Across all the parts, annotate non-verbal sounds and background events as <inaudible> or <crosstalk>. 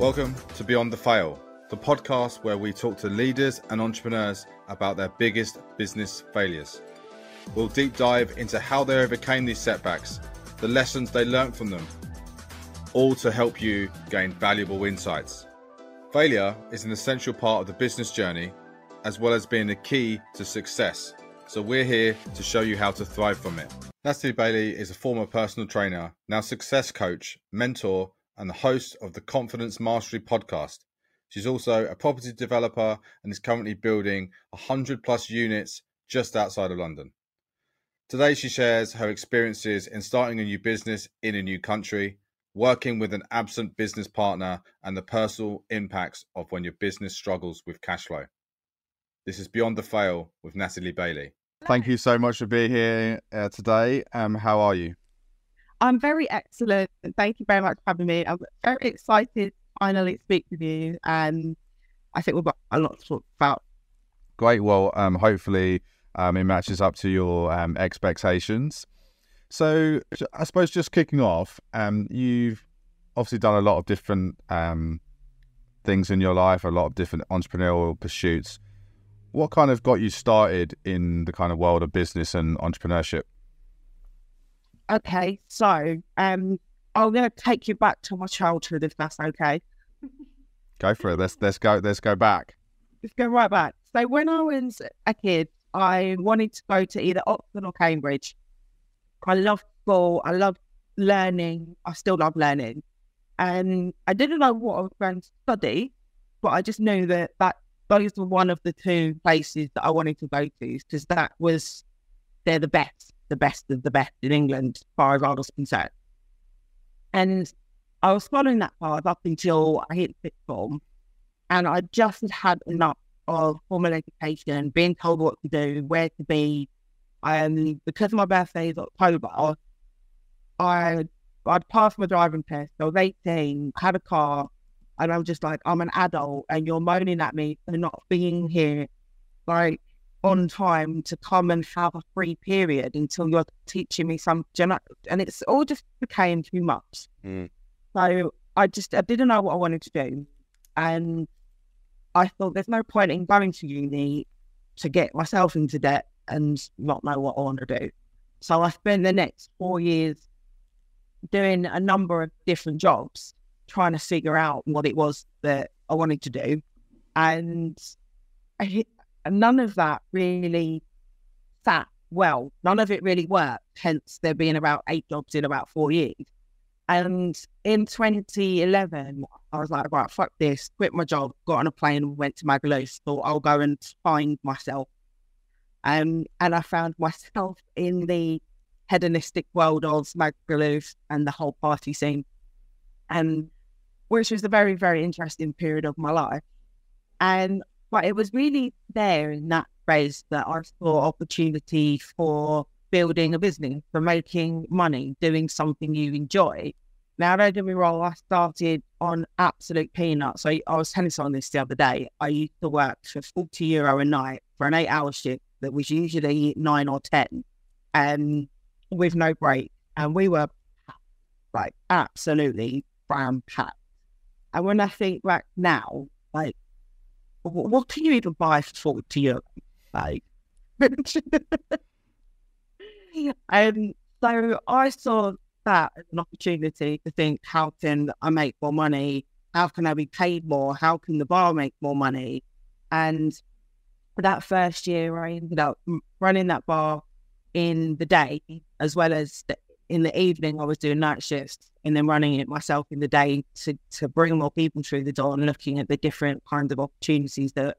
Welcome to Beyond the Fail, the podcast where we talk to leaders and entrepreneurs about their biggest business failures. We'll deep dive into how they overcame these setbacks, the lessons they learned from them, all to help you gain valuable insights. Failure is an essential part of the business journey, as well as being the key to success. So we're here to show you how to thrive from it. Natalie Bailey is a former personal trainer, now success coach, mentor, and the host of the Confidence Mastery podcast. She's also a property developer and is currently building 100 plus units just outside of London. Today, she shares her experiences in starting a new business in a new country, working with an absent business partner, and the personal impacts of when your business struggles with cash flow. This is Beyond the Fail with Natalie Bailey. Thank you so much for being here uh, today. Um, how are you? I'm very excellent. Thank you very much for having me. I'm very excited to finally speak with you. And I think we've got a lot to talk about. Great. Well, um, hopefully um, it matches up to your um, expectations. So I suppose just kicking off, um, you've obviously done a lot of different um, things in your life, a lot of different entrepreneurial pursuits. What kind of got you started in the kind of world of business and entrepreneurship? Okay, so um, I'm going to take you back to my childhood, if that's okay. Go for it. Let's let's go. Let's go back. Let's go right back. So when I was a kid, I wanted to go to either Oxford or Cambridge. I love school. I love learning. I still love learning, and I didn't know what I was going to study, but I just knew that that those were one of the two places that I wanted to go to because that was they're the best the best of the best in England, as far as I was concerned. And I was following that path up until I hit sixth form, and I just had enough of formal education, being told what to do, where to be. Um, because my birthday is October, I I'd passed my driving test. I was 18, had a car, and I'm just like, I'm an adult, and you're moaning at me for not being here. Like, on time to come and have a free period until you're teaching me something. And it's all just became too much. Mm. So I just I didn't know what I wanted to do. And I thought there's no point in going to uni to get myself into debt and not know what I want to do. So I spent the next four years doing a number of different jobs, trying to figure out what it was that I wanted to do. And I, and none of that really sat well. None of it really worked. Hence, there being about eight jobs in about four years. And in 2011, I was like, right, fuck this, quit my job, got on a plane, went to Magaluf, thought I'll go and find myself. Um, and I found myself in the hedonistic world of Magaluf and the whole party scene. And which was a very, very interesting period of my life. And but it was really there in that phase that I saw opportunity for building a business, for making money, doing something you enjoy. Now, don't get me wrong, I started on absolute peanuts. So I was telling someone this the other day. I used to work for 40 euro a night for an eight hour shift that was usually nine or 10 and um, with no break. And we were like absolutely brown packed. And when I think back now, like what can you even buy for 40 euro? Like, um, so I saw that as an opportunity to think, how can I make more money? How can I be paid more? How can the bar make more money? And for that first year, I ended up running that bar in the day as well as in the evening, I was doing night shifts and then running it myself in the day to, to bring more people through the door and looking at the different kinds of opportunities that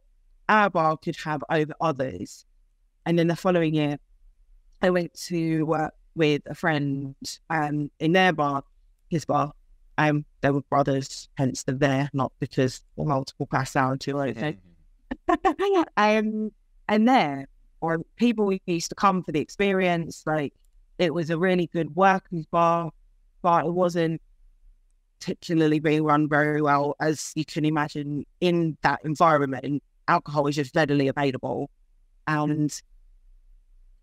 our bar could have over others. And then the following year, I went to work with a friend um, in their bar, his bar. Um, they were brothers, hence they're there, not because multiple personality or anything. Um, and there, or people used to come for the experience, like it was a really good workers bar, but it wasn't particularly being run very well, as you can imagine in that environment. Alcohol is just readily available, and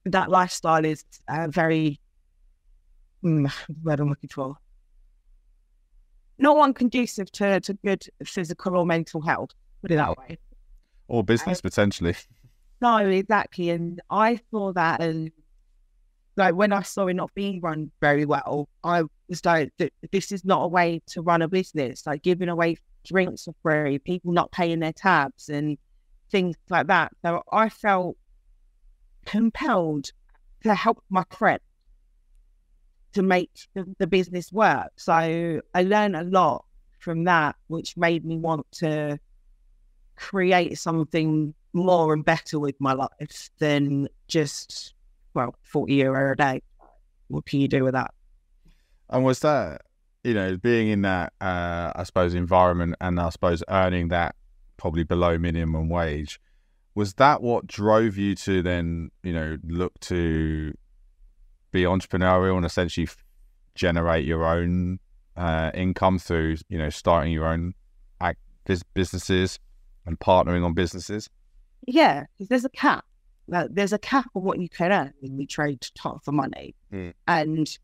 that lifestyle is uh, very mm, what I'm looking for. not one conducive to, to good physical or mental health. Put it that way. Or business potentially. No, exactly. And I saw that and like when I saw it not being run very well, I was like, this is not a way to run a business. Like giving away drinks for free, people not paying their tabs and things like that. So I felt compelled to help my friend to make the, the business work. So I learned a lot from that, which made me want to create something more and better with my life than just, well, 40 euro a day. What can you do with that? And was that, you know, being in that, uh, I suppose, environment and I suppose earning that probably below minimum wage, was that what drove you to then, you know, look to be entrepreneurial and essentially generate your own uh, income through, you know, starting your own businesses and partnering on businesses? Yeah, because there's a cap. Like, there's a cap on what you can earn when we trade time for money, mm. and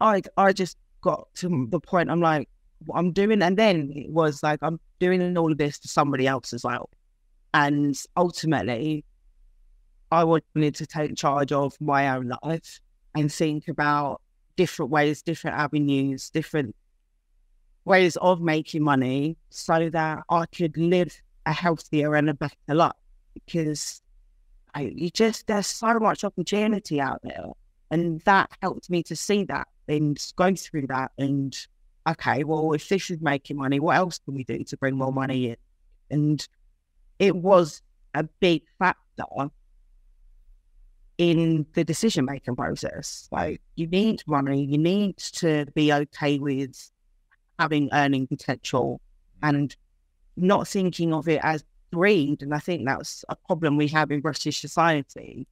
I I just got to the point. I'm like, what I'm doing, and then it was like I'm doing all of this to somebody else as well, and ultimately, I wanted to take charge of my own life and think about different ways, different avenues, different ways of making money so that I could live a healthier and a better life. Because you just, there's so much opportunity out there. And that helped me to see that and go through that. And okay, well, if this is making money, what else can we do to bring more money in? And it was a big factor in the decision making process. Like you need money, you need to be okay with having earning potential and not thinking of it as greed. And I think that's a problem we have in British society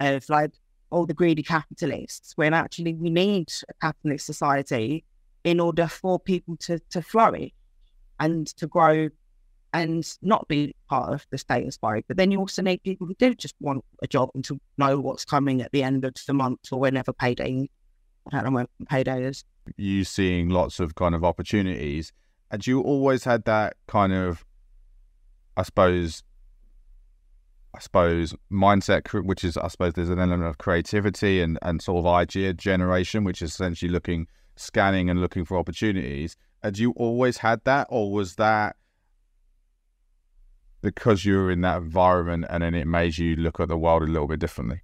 of like all the greedy capitalists, when actually we need a capitalist society in order for people to, to flourish and to grow and not be part of the status quo. But then you also need people who do just want a job and to know what's coming at the end of the month or whenever payday. I don't know when payday is. You seeing lots of kind of opportunities, and you always had that kind of, I suppose, I suppose mindset, which is I suppose there's an element of creativity and and sort of idea generation, which is essentially looking, scanning and looking for opportunities. Had you always had that, or was that because you were in that environment and then it made you look at the world a little bit differently?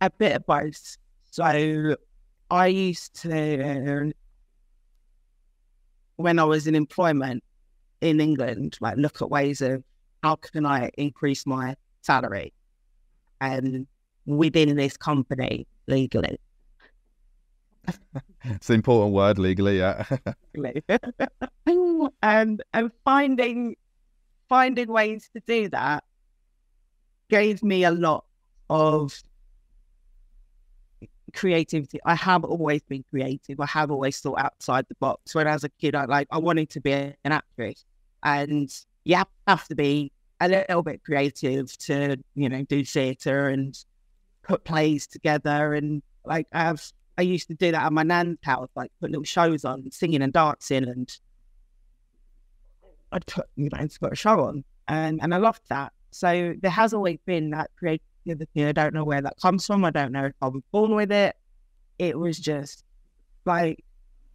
A bit of both. So I used to, when I was in employment in England, like look at ways of how can I increase my salary and within this company legally. <laughs> it's an important word legally, yeah. <laughs> and and finding finding ways to do that gave me a lot of creativity. I have always been creative. I have always thought outside the box. When I was a kid, I like I wanted to be an actress, and you have to be a little bit creative to you know do theatre and put plays together. And like I've I used to do that at my nan's house, like put little shows on, singing and dancing, and I'd put, you know, put a show on. And, and I loved that. So there has always been that creativity. I don't know where that comes from. I don't know if I was born with it. It was just like,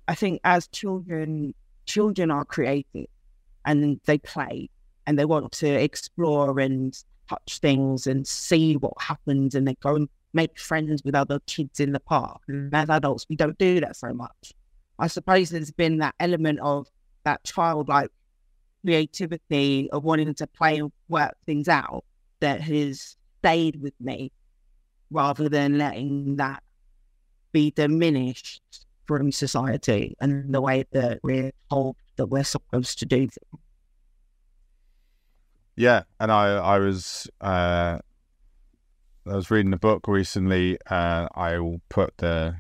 I think as children, children are creative and they play and they want to explore and touch things and see what happens and they go and make friends with other kids in the park. And as adults, we don't do that so much. I suppose there's been that element of that childlike creativity of wanting to play and work things out that has stayed with me rather than letting that be diminished from society and the way that we're told that we're supposed to do things. Yeah, and I I was uh, I was reading a book recently. Uh, I will put the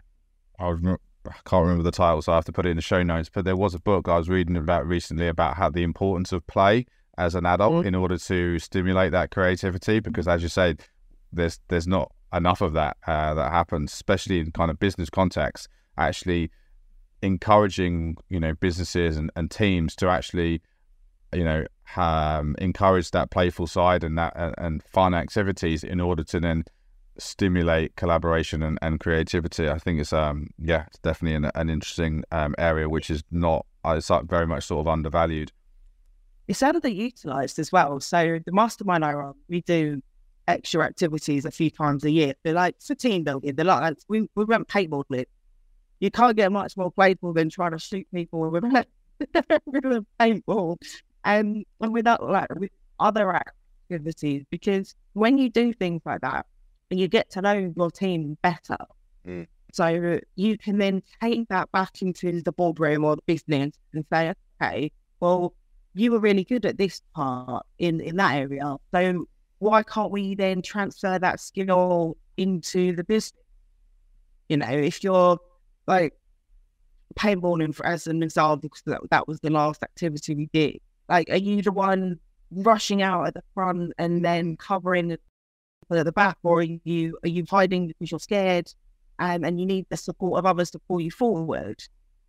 I was I can't remember the title, so I have to put it in the show notes. But there was a book I was reading about recently about how the importance of play as an adult mm-hmm. in order to stimulate that creativity. Because as you said, there's there's not enough of that uh, that happens, especially in kind of business context. Actually, encouraging you know businesses and, and teams to actually you know um, encourage that playful side and that and, and fun activities in order to then stimulate collaboration and, and creativity. I think it's um yeah, it's definitely an, an interesting um, area which is not uh, it's very much sort of undervalued. It's underutilized as well. So the mastermind I run, we do extra activities a few times a year. They're like for team building. They're like we we went paintball with. You can't get much more playful than trying to shoot people with a, with a paintball, and and without like with other activities because when you do things like that, and you get to know your team better. Mm. So you can then take that back into the boardroom or the business and say, okay, well, you were really good at this part in, in that area. So why can't we then transfer that skill into the business? You know, if you're like paintballing for as an example, because that, that was the last activity we did. Like, are you the one rushing out at the front and then covering at the back, or are you are you hiding because you're scared, um, and you need the support of others to pull you forward?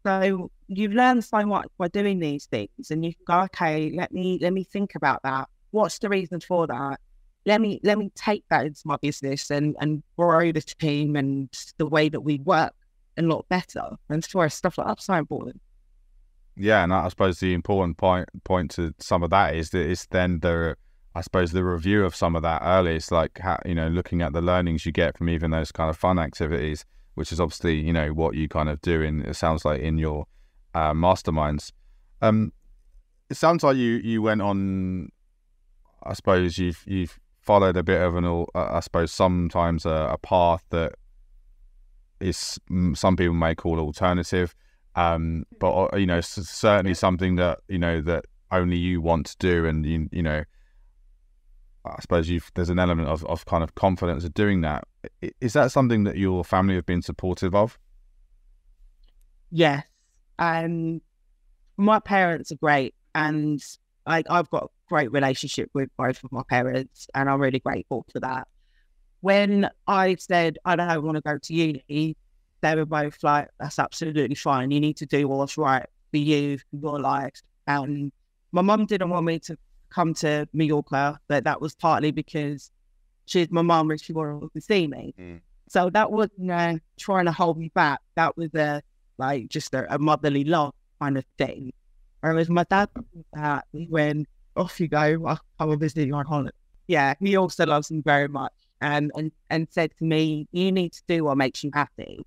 So you've learned so much by doing these things, and you go, okay, let me let me think about that. What's the reason for that? Let me let me take that into my business and and grow the team and the way that we work a lot better. And for stuff like so important. Yeah, and I suppose the important point point to some of that is that it's then the I suppose the review of some of that early is like how, you know looking at the learnings you get from even those kind of fun activities, which is obviously you know what you kind of do in it sounds like in your uh, masterminds. Um, it sounds like you you went on. I suppose you've you've followed a bit of an uh, I suppose sometimes a, a path that is some people may call alternative, um, but uh, you know certainly something that you know that only you want to do, and you you know I suppose you've there's an element of, of kind of confidence of doing that. Is that something that your family have been supportive of? Yes. Um my parents are great and I, I've got a great relationship with both of my parents and I'm really grateful for that. When I said I don't want to go to uni, they were both like, That's absolutely fine. You need to do what's right for you, for your life. And my mum didn't want me to come to Mallorca, but that was partly because she's my mum and she wanted to see me. Mm. So that wasn't uh, trying to hold me back. That was a like just a, a motherly love kind of thing. Whereas my dad, uh, when off you go, I'll come visit you on holiday. Yeah, he also loves me very much, and and and said to me, "You need to do what makes you happy."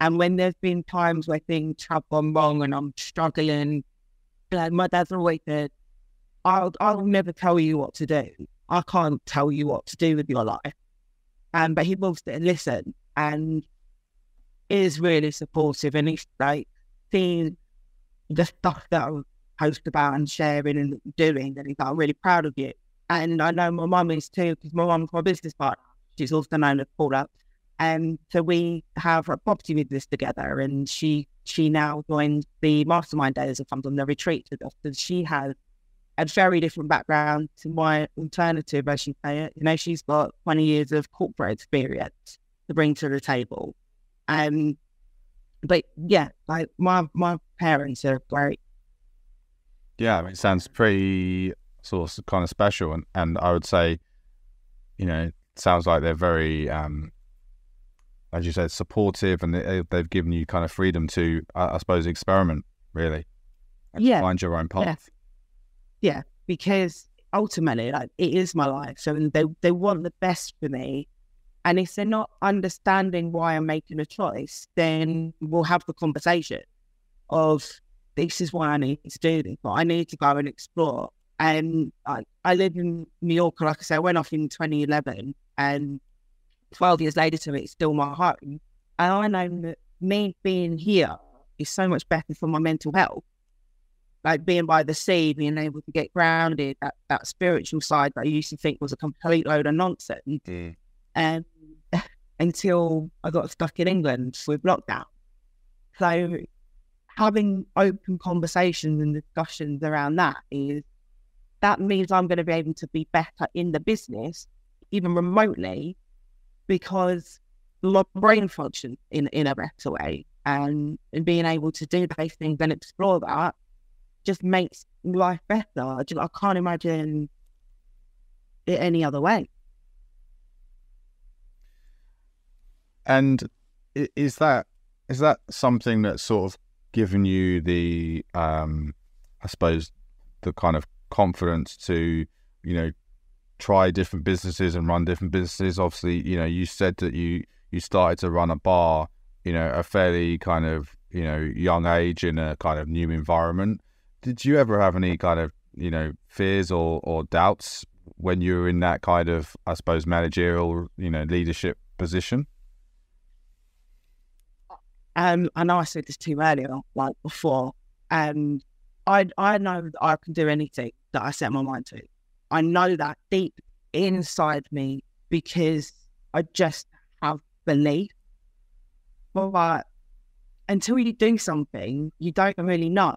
And when there's been times where things have gone wrong and I'm struggling, like my dad's always said, I'll, I'll never tell you what to do. I can't tell you what to do with your life. Um, but he loves to listen and is really supportive. And he's like seeing the stuff that I post about and sharing and doing. And he's like, I'm really proud of you. And I know my mum is too, because my mum's my business partner. She's also known as Paula. And so we have a property business together. And she she now joins the mastermind days and comes on the retreat with us. And she has a very different background to my alternative, as you say it. You know, she's got 20 years of corporate experience to bring to the table. Um, but yeah, like my my parents are great. Yeah, I mean, it sounds pretty sort of kind of special, and and I would say, you know, sounds like they're very, um, as you said, supportive, and they, they've given you kind of freedom to, I, I suppose, experiment really, yeah, find your own path. Yeah yeah, because ultimately, like it is my life. So they they want the best for me. And if they're not understanding why I'm making a choice, then we'll have the conversation of this is why I need to do this, but I need to go and explore. And I, I live in New York, like I said, I went off in 2011, and 12 years later to me, it's still my home. And I know that me being here is so much better for my mental health like being by the sea, being able to get grounded, that, that spiritual side that I used to think was a complete load of nonsense. Mm. And <laughs> until I got stuck in England with lockdown. So having open conversations and discussions around that is that means I'm going to be able to be better in the business, even remotely, because my brain functions in, in a better way. and, and being able to do those things and explore that just makes life better. I, can't imagine it any other way. And is that is that something that's sort of given you the, um, I suppose, the kind of confidence to, you know, try different businesses and run different businesses? Obviously, you know, you said that you you started to run a bar, you know, a fairly kind of you know young age in a kind of new environment. Did you ever have any kind of you know fears or or doubts when you were in that kind of I suppose managerial you know leadership position? Um, I know I said this to you earlier, like before. Um, I I know that I can do anything that I set my mind to. I know that deep inside me because I just have belief. But until you do something, you don't really know.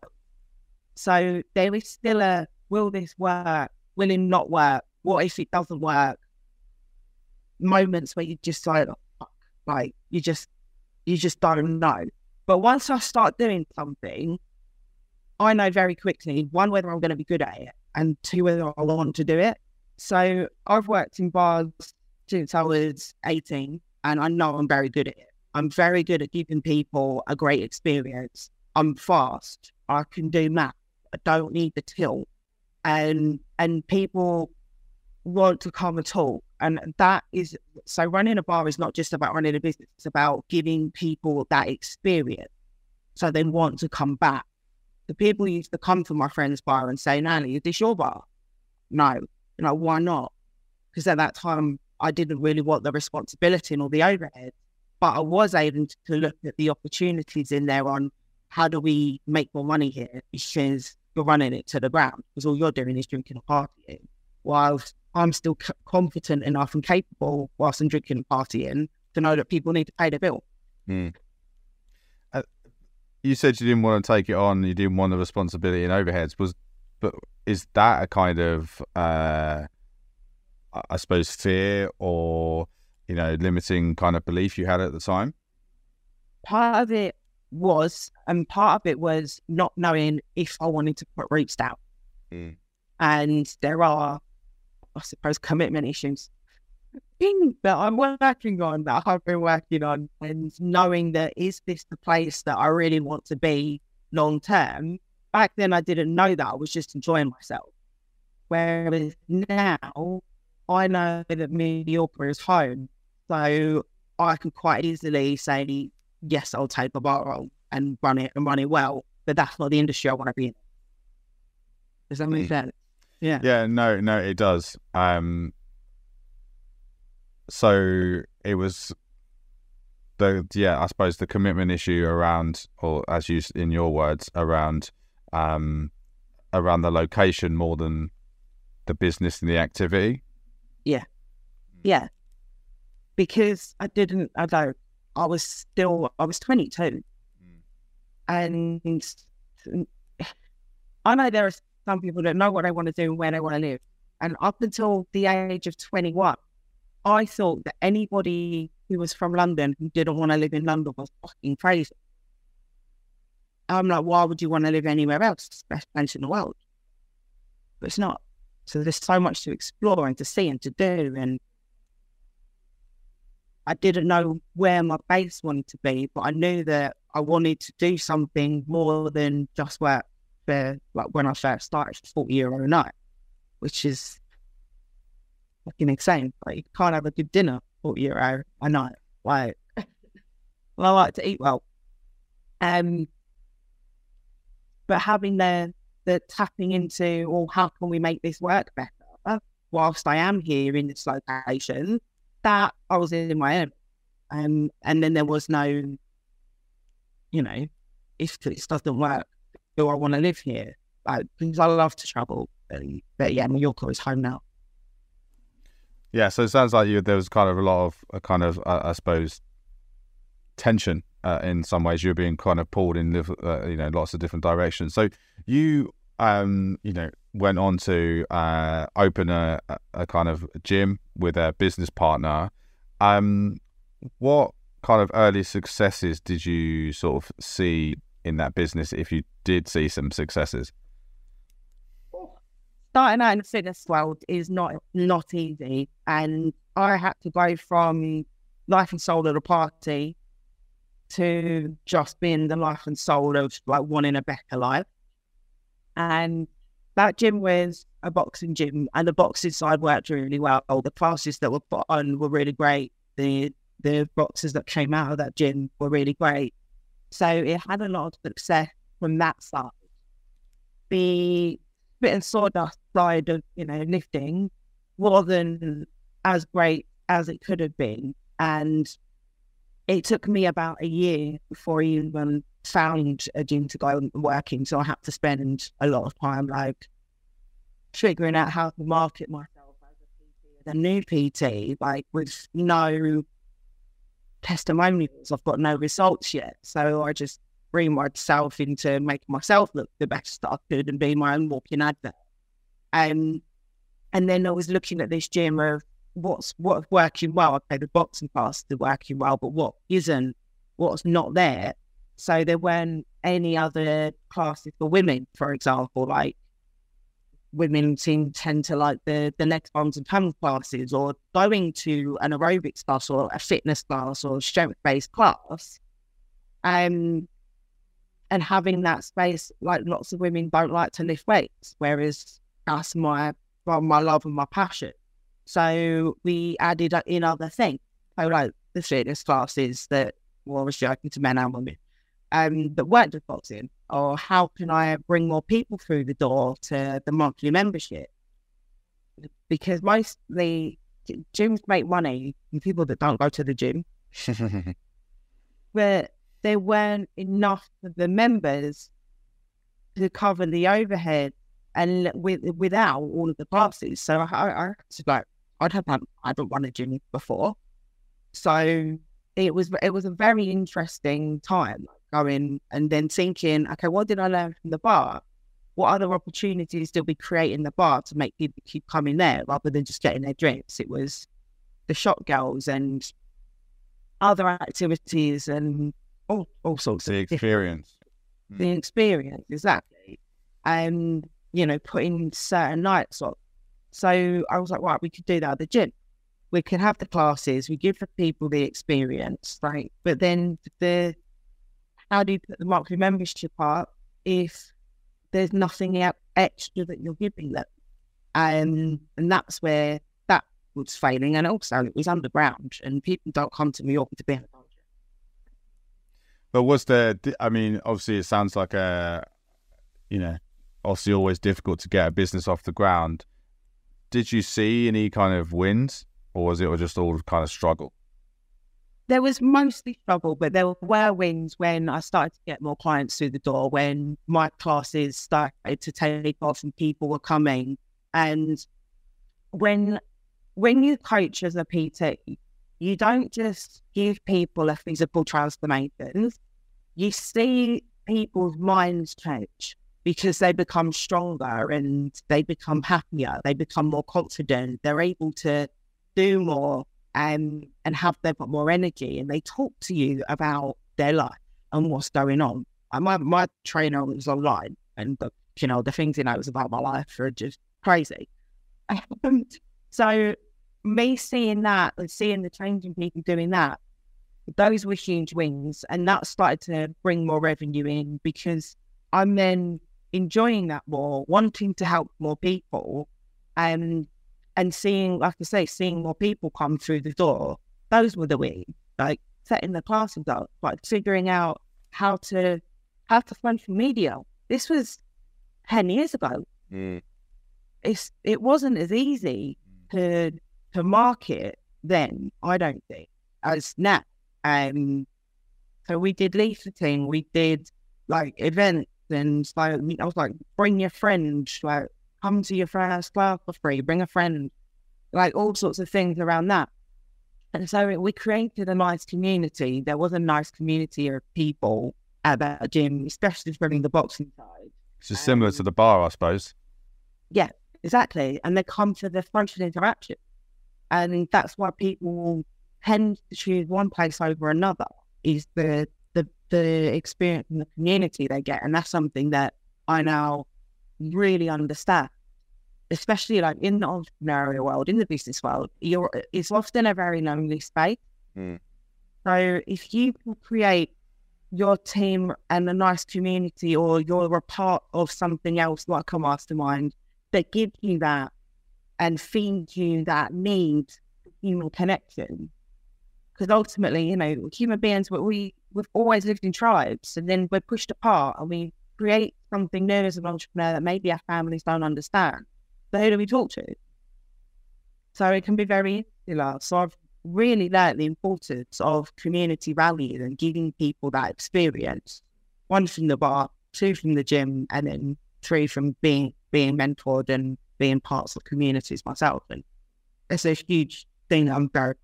So there is still a will this work? Will it not work? What if it doesn't work? Moments where you just like, like you just you just don't know. But once I start doing something, I know very quickly one whether I'm going to be good at it, and two whether I want to do it. So I've worked in bars since I was 18, and I know I'm very good at it. I'm very good at giving people a great experience. I'm fast. I can do math. I don't need the till, and and people want to come and talk. And that is so running a bar is not just about running a business, it's about giving people that experience so they want to come back. The people used to come to my friend's bar and say, Nanny, is this your bar? No. You know, why not? Because at that time I didn't really want the responsibility or the overhead. But I was able to look at the opportunities in there on how do we make more money here because you're running it to the ground because all you're doing is drinking and partying. Whilst I'm still c- competent enough and capable whilst I'm drinking and partying to know that people need to pay their bill. Mm. You said you didn't want to take it on. You didn't want the responsibility and overheads. Was, but is that a kind of, uh, I suppose, fear or you know, limiting kind of belief you had at the time? Part of it was, and part of it was not knowing if I wanted to put roots down. Mm. And there are I suppose, commitment issues that I'm working on, that I've been working on, and knowing that is this the place that I really want to be long term? Back then, I didn't know that. I was just enjoying myself. Whereas now, I know that Mallorca is home. So I can quite easily say, yes, I'll take a bar role and run it and run it well. But that's not the industry I want to be in. Does that make sense? Yeah. Yeah, no, no, it does. Um so it was the yeah, I suppose the commitment issue around or as you in your words, around um around the location more than the business and the activity. Yeah. Yeah. Because I didn't I don't I was still I was twenty two. Mm. And I know there are some people don't know what they want to do and where they want to live. And up until the age of 21, I thought that anybody who was from London who didn't want to live in London was fucking crazy. I'm like, why would you want to live anywhere else? It's the best place in the world. But it's not. So there's so much to explore and to see and to do. And I didn't know where my base wanted to be, but I knew that I wanted to do something more than just work for like when I first started, forty euro a night, which is fucking insane. Like you can't have a good dinner forty euro a night. Like <laughs> well, I like to eat well. Um, but having the the tapping into, well, how can we make this work better? Whilst I am here in this location, that I was in my own. Um, and then there was no, you know, if this doesn't work, do I want to live here? Like, because I love to travel. But yeah, New Mallorca is home now. Yeah, so it sounds like you there was kind of a lot of a kind of uh, I suppose tension uh, in some ways. You're being kind of pulled in uh, you know lots of different directions. So you um you know went on to uh, open a, a kind of gym with a business partner. Um, what kind of early successes did you sort of see in that business if you did see some successes? Starting out in the fitness world is not not easy, and I had to go from life and soul of the party to just being the life and soul of like wanting a better life. And that gym was a boxing gym, and the boxing side worked really well. All the classes that were put on were really great. The the boxers that came out of that gym were really great. So it had a lot of success from that side. The bit and sawdust side of you know lifting wasn't as great as it could have been, and it took me about a year before I even found a gym to go working. So I had to spend a lot of time like figuring out how to market myself PT, as a new PT, like with no testimonials. I've got no results yet. So I just bring myself into making myself look the best that I could and be my own walking advert. Um, and then I was looking at this gym of what's what's working well. Okay, the boxing classes are working well, but what isn't, what's not there. So there weren't any other classes for women, for example, like women seem tend to like the the next bombs and pump classes or going to an aerobics class or a fitness class or strength based class. Um and having that space, like lots of women don't like to lift weights, whereas that's my well, my love and my passion. So we added in other things. So like the fitness classes that were obviously open to men and women, um, that weren't just boxing, or how can I bring more people through the door to the monthly membership? Because mostly gyms make money from people that don't go to the gym. <laughs> but there weren't enough of the members to cover the overhead and with, without all of the classes. So I, I, like, I'd have had, I haven't run a gym before. So it was, it was a very interesting time going and then thinking, okay, what did I learn from the bar? What other opportunities did we create in the bar to make people keep coming there rather than just getting their drinks? It was the shot girls and other activities and all, all sorts the of experience. The experience, exactly. And, you know, putting certain nights on. So I was like, right, we could do that at the gym. We could have the classes, we give the people the experience, right? But then the how do you put the monthly membership up if there's nothing extra that you're giving them? Um, and that's where that was failing. And also, it was underground, and people don't come to New York to be in a budget. But was there, I mean, obviously, it sounds like a, you know, obviously always difficult to get a business off the ground. Did you see any kind of wins, or was it just all kind of struggle? there was mostly struggle, but there were wins when I started to get more clients through the door, when my classes started to take off and people were coming. And when when you coach as a PT, you don't just give people a physical transformation. You see people's minds change because they become stronger and they become happier, they become more confident, they're able to do more um, and have they've got more energy and they talk to you about their life and what's going on. And my my trainer was online and the, you know the things he knows about my life are just crazy. <laughs> So me seeing that and seeing the changing people doing that, those were huge wins, and that started to bring more revenue in because I'm then enjoying that more, wanting to help more people, and and seeing, like I say, seeing more people come through the door, those were the wins. Like setting the classes up, like figuring out how to how to social media. This was ten years ago. Mm. It's it wasn't as easy to to market then. I don't think as now. Um, so we did leafleting, we did like events, and so I was like, bring your friend, like come to your first class for free, bring a friend, like all sorts of things around that. And so we created a nice community. There was a nice community of people at that gym, especially from the boxing side. It's just similar to the bar, I suppose. Yeah, exactly. And they come for the social interaction. And that's why people tend to choose one place over another is the the the experience and the community they get, and that's something that I now really understand. Especially like in the entrepreneurial world, in the business world, you're it's often a very lonely space. Mm. So if you can create your team and a nice community, or you're a part of something else like a mastermind that gives you that and feed you that need human connection. Because ultimately, you know, human beings, we we've always lived in tribes, and then we're pushed apart, and we create something new as an entrepreneur that maybe our families don't understand. So who do we talk to? So it can be very insular. So I've really learned the importance of community rallying and giving people that experience. One from the bar, two from the gym, and then three from being being mentored and being parts of communities myself. And it's a huge thing I'm very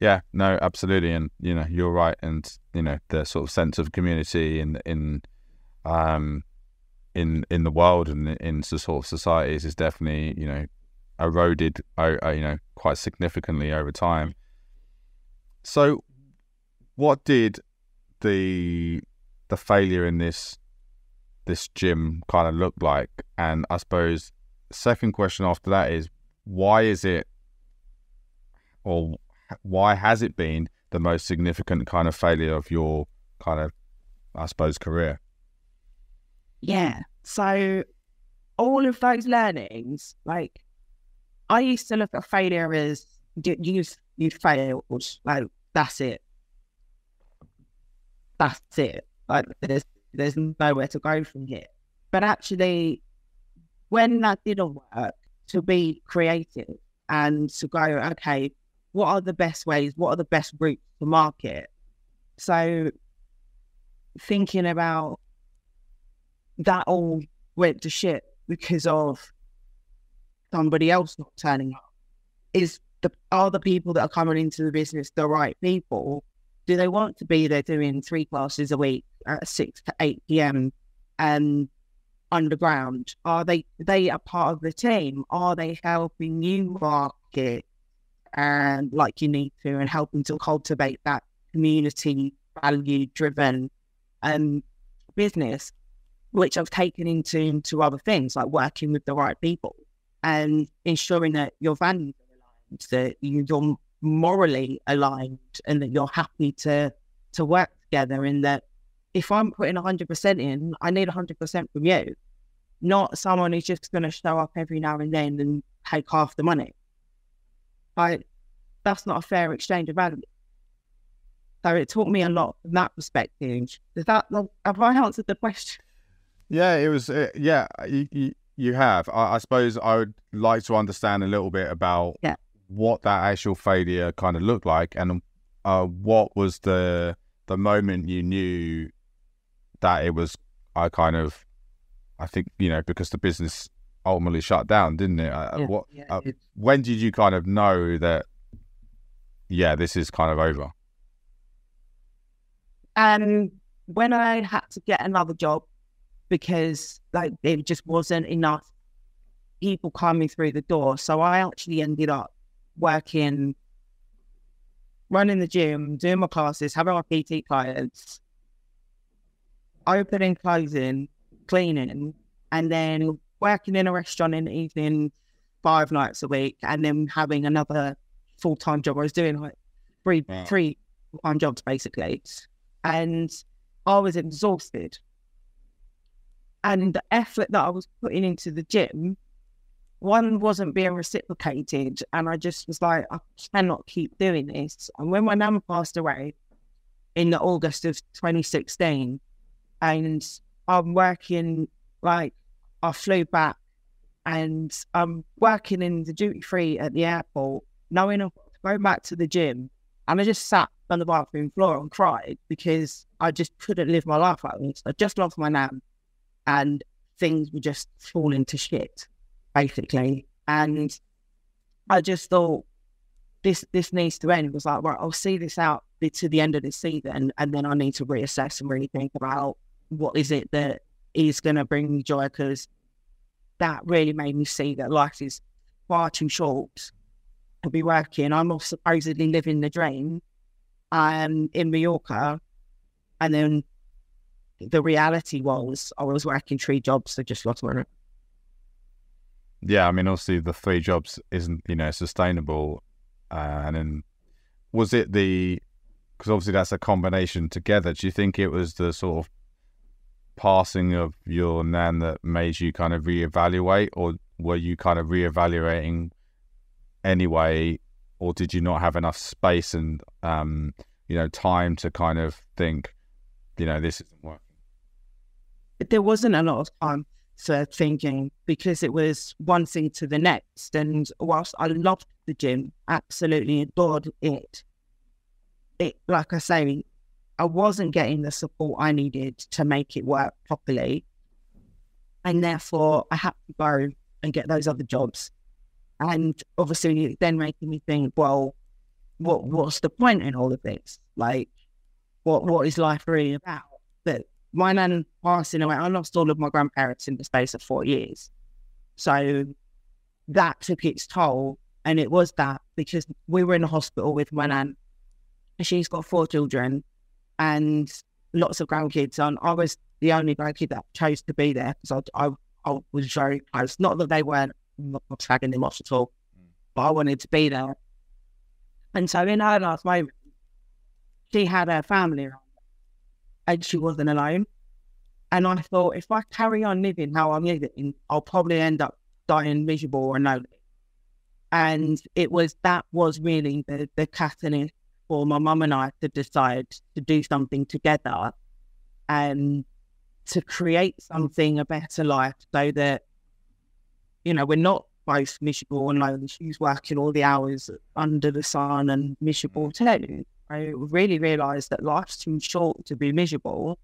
yeah, no, absolutely, and you know you're right, and you know the sort of sense of community in in um in in the world and in sort of societies is definitely you know eroded, uh, you know, quite significantly over time. So, what did the the failure in this this gym kind of look like? And I suppose second question after that is why is it or why has it been the most significant kind of failure of your kind of, I suppose, career? Yeah. So all of those learnings, like I used to look at failure as you you failed, like that's it. That's it. Like there's there's nowhere to go from here. But actually, when that didn't work, to be creative and to go, okay, what are the best ways? What are the best routes to market? So thinking about that all went to shit because of somebody else not turning up. Is the are the people that are coming into the business the right people? Do they want to be there doing three classes a week at six to eight PM and underground? Are they they a part of the team? Are they helping you market and like you need to and helping to cultivate that community value driven um, business, which I've taken into into other things like working with the right people and ensuring that your values are aligned, that you're morally aligned, and that you're happy to to work together. And that if I'm putting 100% in, I need 100% from you, not someone who's just going to show up every now and then and take half the money. I that's not a fair exchange of value. So it taught me a lot from that perspective. Does that have I answered the question? Yeah, it was. Uh, yeah, you, you, you have. I, I, suppose I would like to understand a little bit about yeah. What that actual failure kind of looked like, and uh, what was the the moment you knew that it was. I kind of, I think you know because the business ultimately shut down, didn't it? Uh, yeah, what? Yeah, uh, when did you kind of know that yeah, this is kind of over? Um, when I had to get another job because like it just wasn't enough people coming through the door, so I actually ended up working, running the gym, doing my classes, having my PT clients, opening, closing, cleaning, and then working in a restaurant in the evening five nights a week, and then having another full time job. I was doing like three wow. three full time jobs basically, and I was exhausted. And the effort that I was putting into the gym, one wasn't being reciprocated, and I just was like, I cannot keep doing this. And when my nan passed away in the August of 2016, and I'm working like I flew back and I'm working in the duty free at the airport knowing I've got to go back to the gym. And I just sat on the bathroom floor and cried because I just couldn't live my life like this. I just lost my nan and things were just falling to shit, basically. And I just thought this this needs to end. It was like, right, I'll see this out to the end of the season and then I need to reassess and really think about what is it that is going to bring me joy because that really made me see that life is far too short to be working. I'm supposedly living the dream um, in Mallorca. And then the reality was I was working three jobs, so just lost money. Yeah, I mean, obviously the three jobs isn't, you know, sustainable. Uh, and then was it the, because obviously that's a combination together. Do you think it was the sort of passing of your nan that made you kind of reevaluate, or were you kind of reevaluating anyway, or did you not have enough space and um, you know time to kind of think, you know, this isn't working? There wasn't a lot of time for thinking because it was one thing to the next. And whilst I loved the gym, absolutely adored it, it like I say, I wasn't getting the support I needed to make it work properly. And therefore, I had to go and get those other jobs. And obviously, then making me think, well, what what's the point in all of this? Like, what what is life really about? That my nan passing away, I lost all of my grandparents in the space of four years. So that took its toll. And it was that because we were in the hospital with my nan. She's got four children and lots of grandkids. And I was the only grandkid that chose to be there because I, I, I, was very close. Not that they weren't slagging them off at all, but I wanted to be there. And so in her last moment, she had her family around and she wasn't alone. And I thought, if I carry on living how I'm living, I'll probably end up dying miserable or lonely. And it was that was really the, the catalyst for my mum and I to decide to do something together and to create something, a better life, so that, you know, we're not both miserable and lonely. She's working all the hours under the sun and miserable too. I really realised that life's too short to be miserable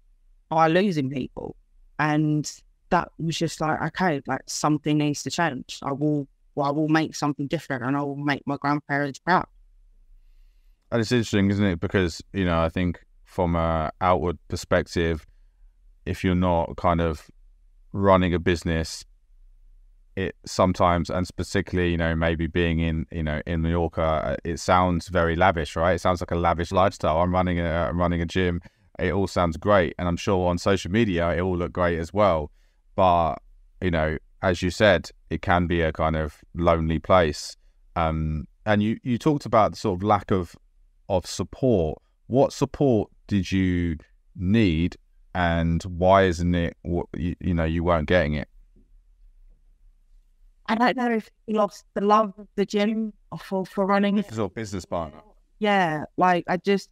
by losing people. And that was just like, okay, like something needs to change. I will, well, I will make something different and I will make my grandparents proud. And it's interesting, isn't it? Because, you know, I think from a outward perspective, if you're not kind of running a business, it sometimes, and particularly, you know, maybe being in, you know, in Mallorca, uh, it sounds very lavish, right? It sounds like a lavish lifestyle. I'm running a, I'm running a gym. It all sounds great, and I'm sure on social media it all look great as well. But you know, as you said, it can be a kind of lonely place. Um, and you you talked about the sort of lack of of support. What support did you need, and why isn't it? You, you know, you weren't getting it. I don't know if he lost the love of the gym for for running. His or business partner. Yeah, like I just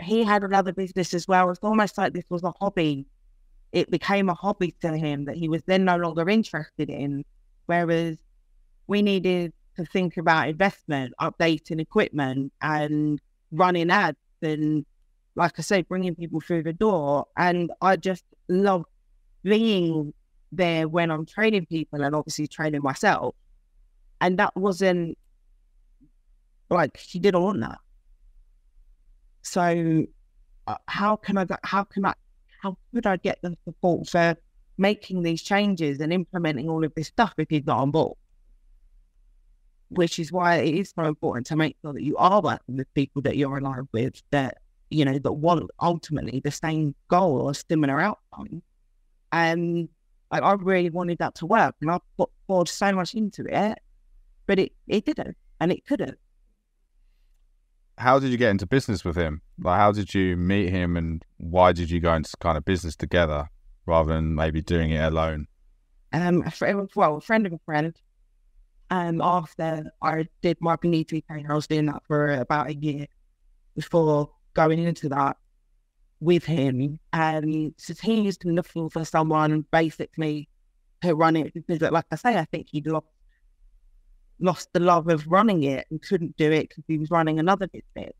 he had another business as well. It's almost like this was a hobby. It became a hobby to him that he was then no longer interested in. Whereas we needed to think about investment, updating equipment, and running ads, and like I say, bringing people through the door. And I just love being there when I'm training people and obviously training myself. And that wasn't like he didn't want that. So uh, how can I how can I how could I get the support for making these changes and implementing all of this stuff if he's not on board? which is why it is so important to make sure that you are working with people that you're aligned with that you know that want ultimately the same goal or similar outcome. And I, I really wanted that to work, and I put poured so much into it, but it it didn't, and it couldn't. How did you get into business with him? Like, how did you meet him, and why did you go into kind of business together rather than maybe doing it alone? Um, well, a friend of a friend um, after I did my Benito training, I was doing that for about a year before going into that with him. And so he's looking for someone basically to run it because, like I say, I think he'd lost lost the love of running it and couldn't do it because he was running another business.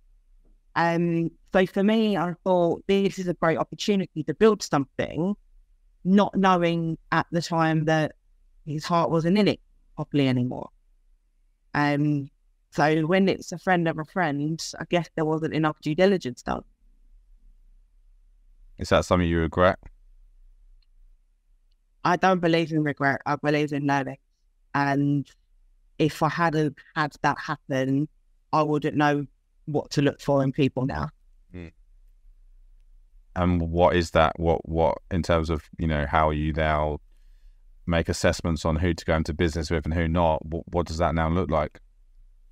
Um, so for me, I thought this is a great opportunity to build something, not knowing at the time that his heart wasn't in it properly anymore. Um, so when it's a friend of a friend, I guess there wasn't enough due diligence done. Is that something you regret? I don't believe in regret. I believe in learning. And if I hadn't had that happen, I wouldn't know what to look for in people now. Hmm. And what is that? What what in terms of you know how you now make assessments on who to go into business with and who not? What, what does that now look like?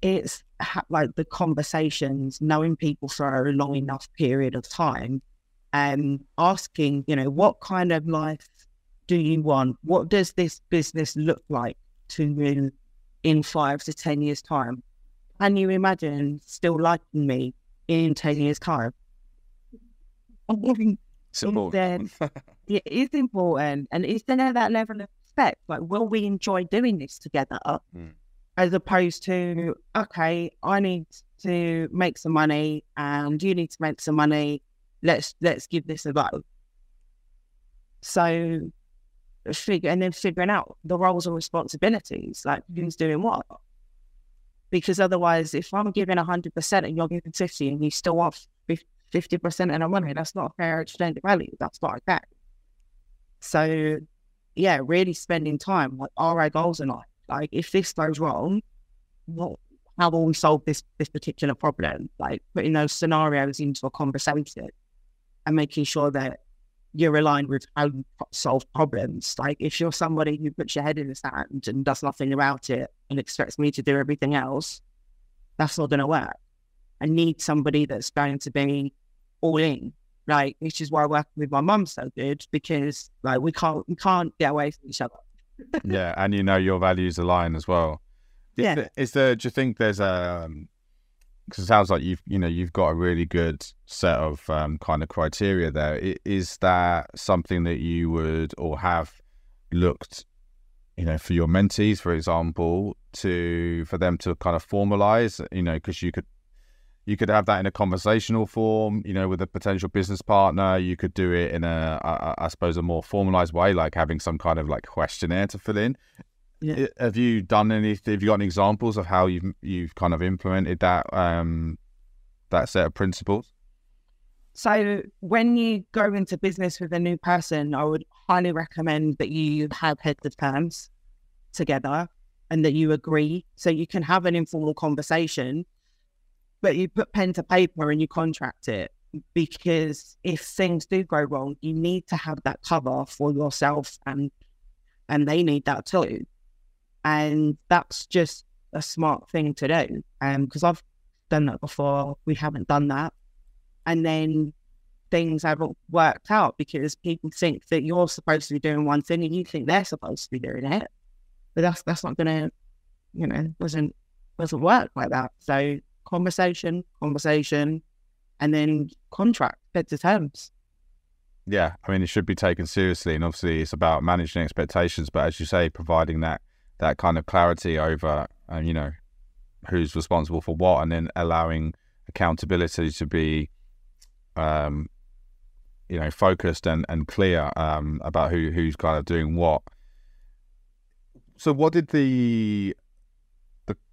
It's ha- like the conversations, knowing people for a long enough period of time, and asking, you know, what kind of life do you want? What does this business look like to you in five to ten years time? Can you imagine still liking me in ten years time? It's <laughs> important. it is important. And is there that level of respect? Like, will we enjoy doing this together? Mm. As opposed to, okay, I need to make some money and you need to make some money. Let's let's give this a go. So figure and then figuring out the roles and responsibilities, like mm-hmm. who's doing what. Because otherwise, if I'm giving hundred percent and you're giving fifty and you still off fifty percent of the money. That's not a fair exchange of value. That's not okay. So, yeah, really spending time. Like, are our goals or not? Like, if this goes wrong, what? How will we solve this this particular problem? Like putting those scenarios into a conversation and making sure that you're aligned with how you solve problems. Like if you're somebody who puts your head in the sand and does nothing about it and expects me to do everything else, that's not going to work. I need somebody that's going to be all in. Like, which is why working with my mum so good because like we can't we can't get away from each other. yeah, and you know your values align as well. <laughs> Yeah. Is there? Do you think there's a? Because it sounds like you've you know you've got a really good set of um, kind of criteria there. Is that something that you would or have looked, you know, for your mentees, for example, to for them to kind of formalize? You know, because you could you could have that in a conversational form, you know, with a potential business partner. You could do it in a, a I suppose, a more formalized way, like having some kind of like questionnaire to fill in. Yeah. Have you done any? Have you got any examples of how you've you've kind of implemented that um, that set of principles? So when you go into business with a new person, I would highly recommend that you have heads of terms together and that you agree so you can have an informal conversation but you put pen to paper and you contract it because if things do go wrong, you need to have that cover for yourself and and they need that too. And that's just a smart thing to do. Um, because I've done that before. We haven't done that. And then things haven't worked out because people think that you're supposed to be doing one thing and you think they're supposed to be doing it. But that's that's not gonna, you know, doesn't doesn't work like that. So conversation, conversation, and then contract, get to terms. Yeah, I mean, it should be taken seriously, and obviously, it's about managing expectations. But as you say, providing that that kind of clarity over, um, you know, who's responsible for what, and then allowing accountability to be, um, you know, focused and and clear um, about who who's kind of doing what. So, what did the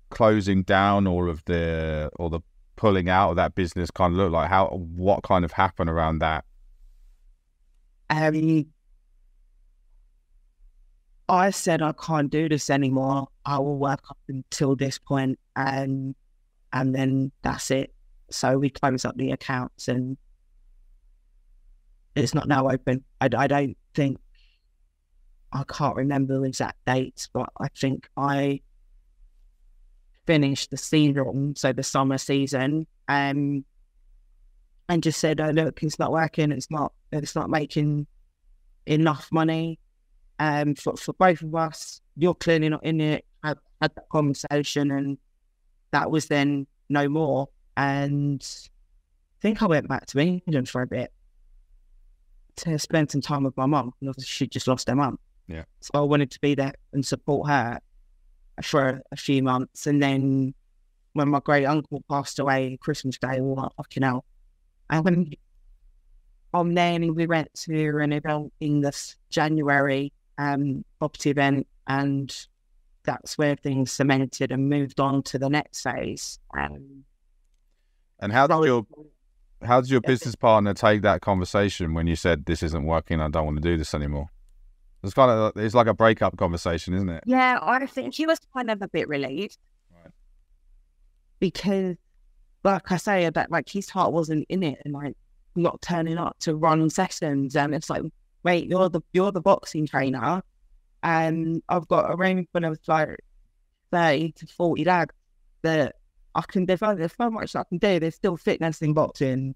closing down all of the or the pulling out of that business kind of look like? How what kind of happened around that? Um, I said I can't do this anymore. I will work up until this point, and and then that's it. So we close up the accounts, and it's not now open. I, I don't think I can't remember the exact dates, but I think I finished the season, so the summer season, um, and just said, oh, "Look, it's not working. It's not. It's not making enough money um, for for both of us. You're clearly not in it." I had that conversation, and that was then no more. And I think I went back to England for a bit to spend some time with my mum. She just lost her mum. Yeah. So I wanted to be there and support her for a few months. And then when my great uncle passed away Christmas Day, we were fucking hell. And when from then we went to an event in this January um, property event, and that's where things cemented and moved on to the next phase. Um, and how did your how did your business partner take that conversation when you said this isn't working? I don't want to do this anymore. It's kind of it's like a breakup conversation, isn't it? Yeah, I think he was kind of a bit relieved Right. because, like I say, that like his heart wasn't in it, and like not turning up to run sessions, and it's like, wait, you're the you're the boxing trainer, and I've got a room full of like thirty to forty lads that I can. There's, there's so much I can do. There's still fitness in boxing.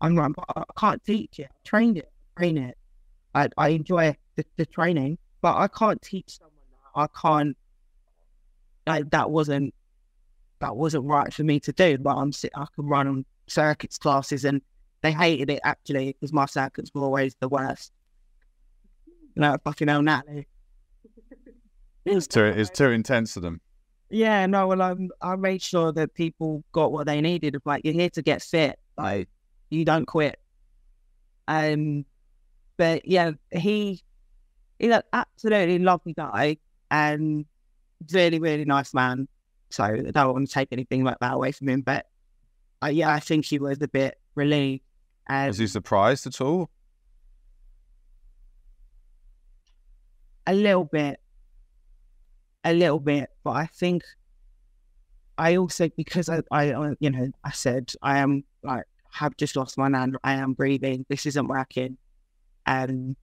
I'm like, but I can't teach it. I train it, train it. I, I enjoy the, the training, but I can't teach someone that. I can't. Like that wasn't that wasn't right for me to do. But I'm. I can run on circuits classes, and they hated it actually because my circuits were always the worst. No, fucking hell, Natalie. It's too it's too intense for them. Yeah, no, well, I'm, I made sure that people got what they needed. Of like, you're here to get fit, like, you don't quit. Um, but yeah, he he's an absolutely lovely guy and really, really nice man. So I don't want to take anything like that away from him, but uh, yeah, I think he was a bit relieved. Um, Was he surprised at all? A little bit, a little bit, but I think I also because I, I, I- you know, I said I am like have just lost my nan. I am breathing. This isn't working, and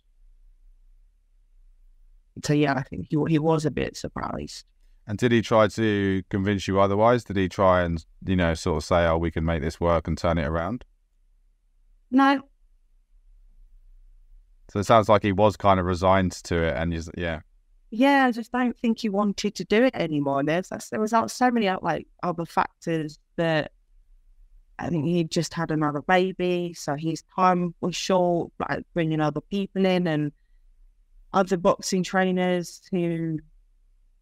so yeah, I think he he was a bit surprised. And did he try to convince you otherwise? Did he try and you know sort of say, "Oh, we can make this work and turn it around"? No, So it sounds like he was kind of resigned to it, and he's yeah, yeah, I just don't think he wanted to do it anymore. There's there was so many like other factors that I think he just had another baby, so his time was short. Like bringing other people in and other boxing trainers who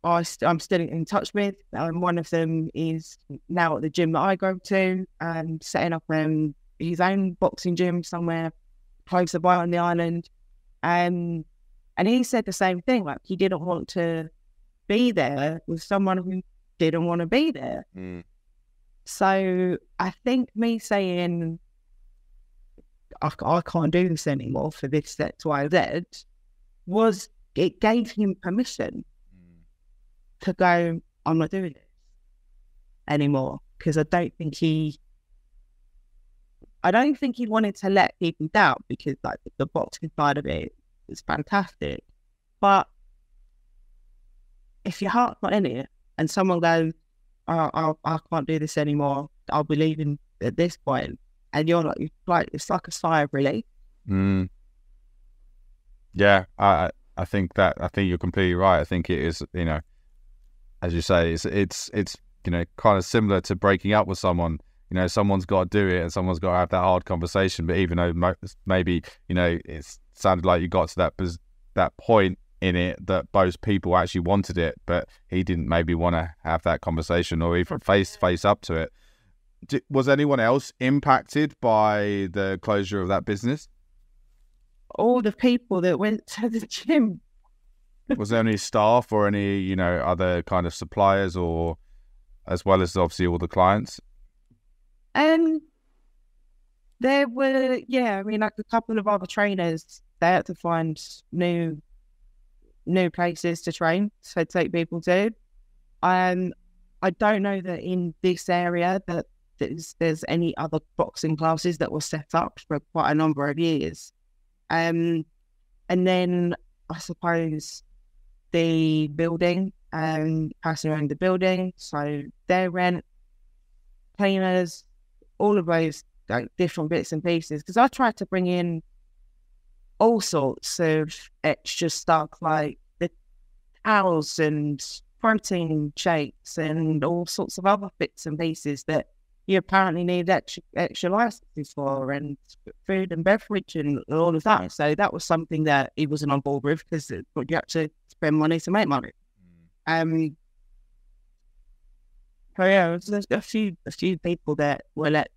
I st- I'm still in touch with. And one of them is now at the gym that I go to, and setting up um, his own boxing gym somewhere closer by on the island. Um, and he said the same thing, like he didn't want to be there with someone who didn't want to be there. So I think me saying I, I can't do this anymore for this X Y Z was it gave him permission to go. I'm not doing this anymore because I don't think he. I don't think he wanted to let people down because like the boxing side of it is fantastic, but if your heart's not in it and someone goes, I, I, I can't do this anymore. I'll be leaving at this point. And you're like, it's like it's like a sigh of relief. Mm. Yeah, I- I think that I think you're completely right. I think it is you know, as you say, it's it's it's you know kind of similar to breaking up with someone. You know, someone's got to do it, and someone's got to have that hard conversation. But even though maybe you know it sounded like you got to that that point in it that both people actually wanted it, but he didn't maybe want to have that conversation or even face face up to it. Di was anyone else impacted by the closure of that business? All the people that went to the gym. was there any staff or any you know other kind of suppliers or as well as obviously all the clients Um, there were, yeah, I mean, like a couple of other trainers, they had to find new, new places to train, so take people to. Um, I don't know that in this area that there's, there's any other boxing classes that were set up for quite a number of years. Um, and then I suppose the building, um, passing around the building, so their rent, cleaners, all of those like different bits and pieces because I tried to bring in all sorts of extra stuff like the towels and protein shakes and all sorts of other bits and pieces that you apparently need extra extra licenses for and food and beverage and all of that. So that was something that he wasn't on board with because you have to spend money to make money. Um, so yeah, there's there's a few a few people that were let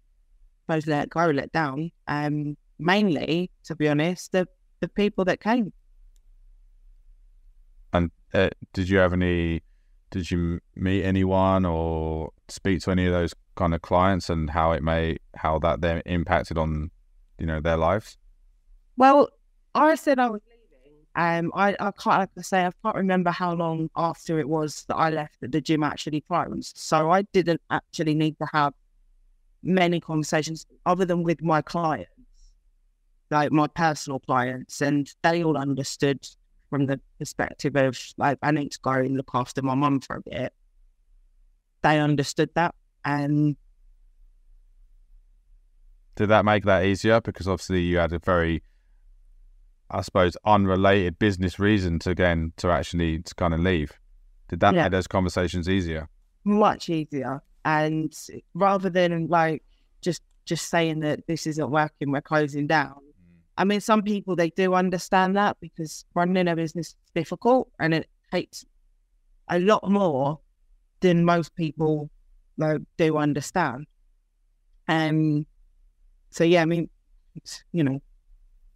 both let go, let down. Um, mainly, to be honest, the the people that came. and uh, did you have any did you meet anyone or speak to any of those kind of clients and how it may how that then impacted on you know their lives Well, I said I was leaving, Um, I, I can't like I say I can't remember how long after it was that I left that the gym actually closed. So I didn't actually need to have many conversations other than with my clients, like my personal clients, and they all understood from the perspective of like I need to go and look after my mum for a bit. They understood that, and did that make that easier? Because obviously you had a very, I suppose, unrelated business reason to again to actually to kind of leave. Did that yeah. make those conversations easier? Much easier, and rather than like just just saying that this isn't working, we're closing down. Mm. I mean, some people they do understand that because running a business is difficult and it takes a lot more than most people like, do understand. Um, so yeah, I mean, you know,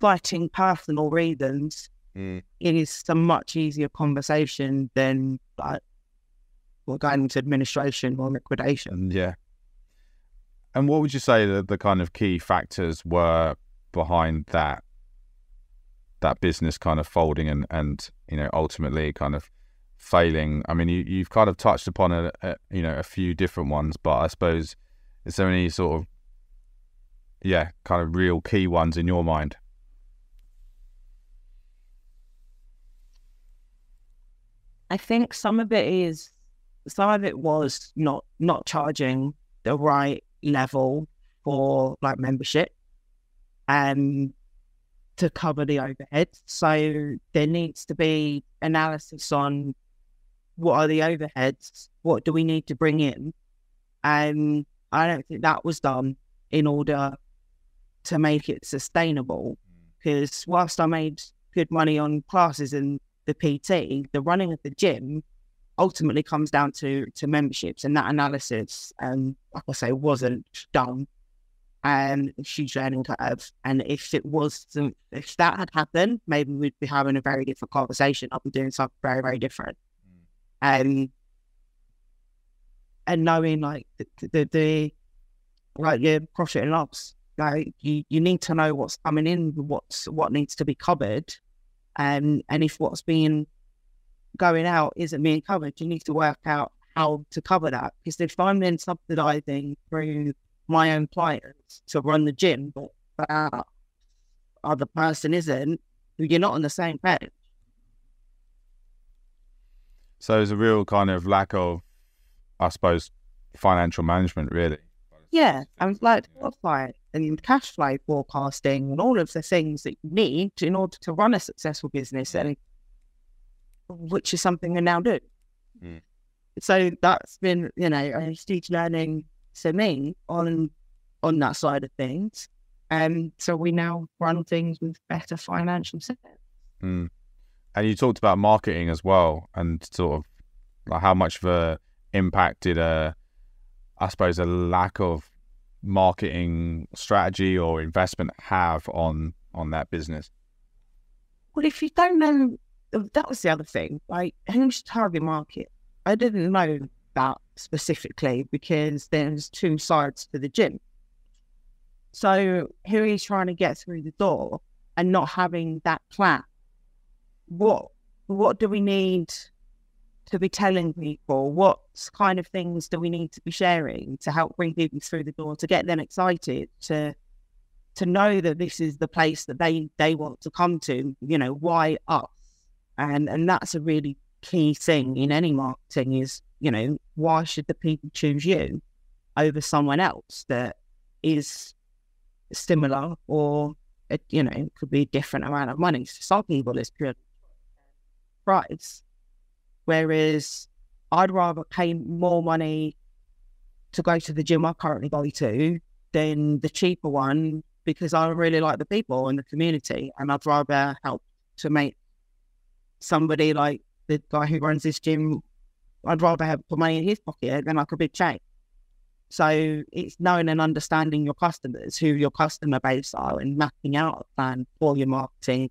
fighting personal reasons mm. it is a much easier conversation than like well, going into administration or liquidation. Yeah. And what would you say that the kind of key factors were behind that that business kind of folding and and you know ultimately kind of failing? I mean, you you've kind of touched upon a, a you know a few different ones, but I suppose is there any sort of yeah, kind of real key ones in your mind? I think some of it is some of it was not not charging the right level for like membership and to cover the overhead. So there needs to be analysis on what are the overheads, what do we need to bring in, and I don't think that was done in order to make it sustainable. Because mm. whilst I made good money on classes and the PT, the running of the gym ultimately comes down to to memberships and that analysis. And um, like I say, wasn't done. And huge learning curve. And if it was, if that had happened, maybe we'd be having a very different conversation. I'd be doing something very, very different. And mm. and knowing like the, the, the like your profit and loss like you, you need to know what's coming in, what's what needs to be covered, um, and if what's being going out isn't being covered, you need to work out how to cover that. Because if I'm then subsidising through my own clients to run the gym, but that other person isn't, you're not on the same page. So there's a real kind of lack of, I suppose, financial management, really. Yeah, I'm like, what's like and cash flow forecasting and all of the things that you need in order to run a successful business, and which is something I now do. Mm. So that's been, you know, a huge learning to me on on that side of things. And so we now run things with better financial sense. Mm. And you talked about marketing as well, and sort of like how much of a impact did a, I suppose, a lack of marketing strategy or investment have on on that business? Well, if you don't know, that was the other thing. Like, who's target market? I didn't know that specifically because there's two sides to the gym. So, who is trying to get through the door and not having that plan? What what do we need to be telling people? What kind of things do we need to be sharing to help bring people through the door, to get them excited, to to know that this is the place that they they want to come to? You know, why us? And and that's a really key thing in any marketing is you know why should the people choose you over someone else that is similar or you know could be a different amount of money. For some people, it's pure price Whereas I'd rather pay more money to go to the gym I currently go to than the cheaper one because I really like the people and the community. And I'd rather help to make somebody like the guy who runs this gym, I'd rather have put money in his pocket than like a big chain. So it's knowing and understanding your customers, who your customer base are, and mapping out a plan for your marketing.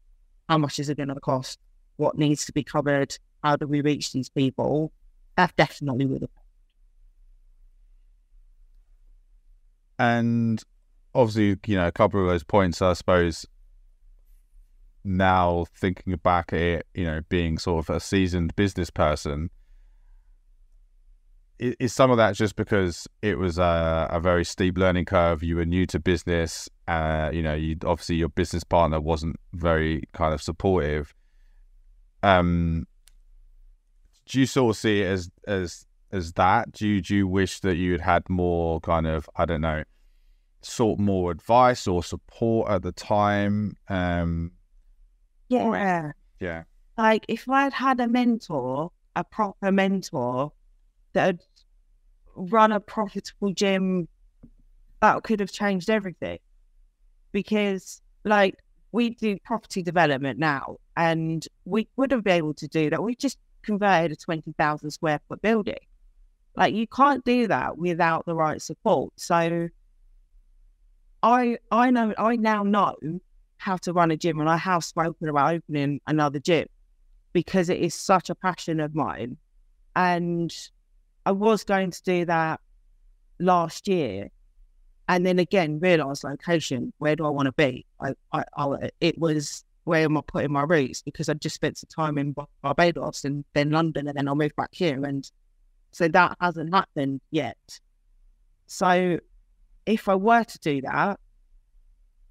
How much is it going to cost? What needs to be covered? How do we reach these people? That definitely would have. And obviously, you know, a couple of those points, I suppose, now thinking back at it, you know, being sort of a seasoned business person, is some of that just because it was a, a, very steep learning curve? You were new to business. Uh, you know, you obviously your business partner wasn't very kind of supportive. Um, do you sort of see it as as as that? Do you do you wish that you had had more kind of I don't know, sort more advice or support at the time? Um, yeah, yeah. Like if I'd had a mentor, a proper mentor that had run a profitable gym, that could have changed everything. Because, like, we do property development now, and we wouldn't be able to do that. We just converted a 20,000 square foot building. Like, you can't do that without the right support. So, I I know I now know how to run a gym, and I have spoken about opening another gym because it is such a passion of mine. And I was going to do that last year, and then again realised location. Where do I want to be? I, I, I, it was where am I putting my roots? Because I just spent some time in Barbados and then London, and then I'll move back here, and so that hasn't happened yet. So, if I were to do that,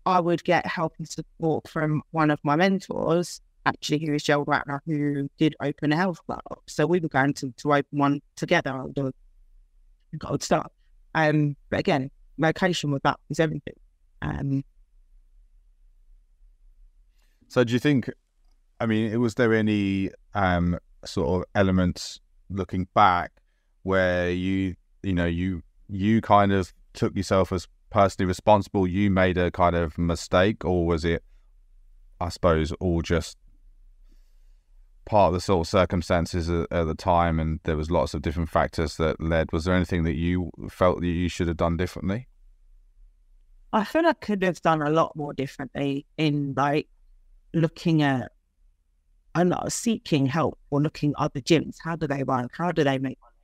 I would get help and support from one of my mentors actually who is Joel Ratner, who did open a health club. So we were going to, to open one together. I would stuff. Um, but again, location with that is everything. Um, so do you think, I mean, was there any um, sort of elements looking back where you, you know, you, you kind of took yourself as personally responsible, you made a kind of mistake, or was it, I suppose, all just part of the sort of circumstances at, at, the time, and there was lots of different factors that led. Was there anything that you felt that you should have done differently? I feel I could have done a lot more differently in like looking at and seeking help or looking at other gyms. How do they run? How do they make money?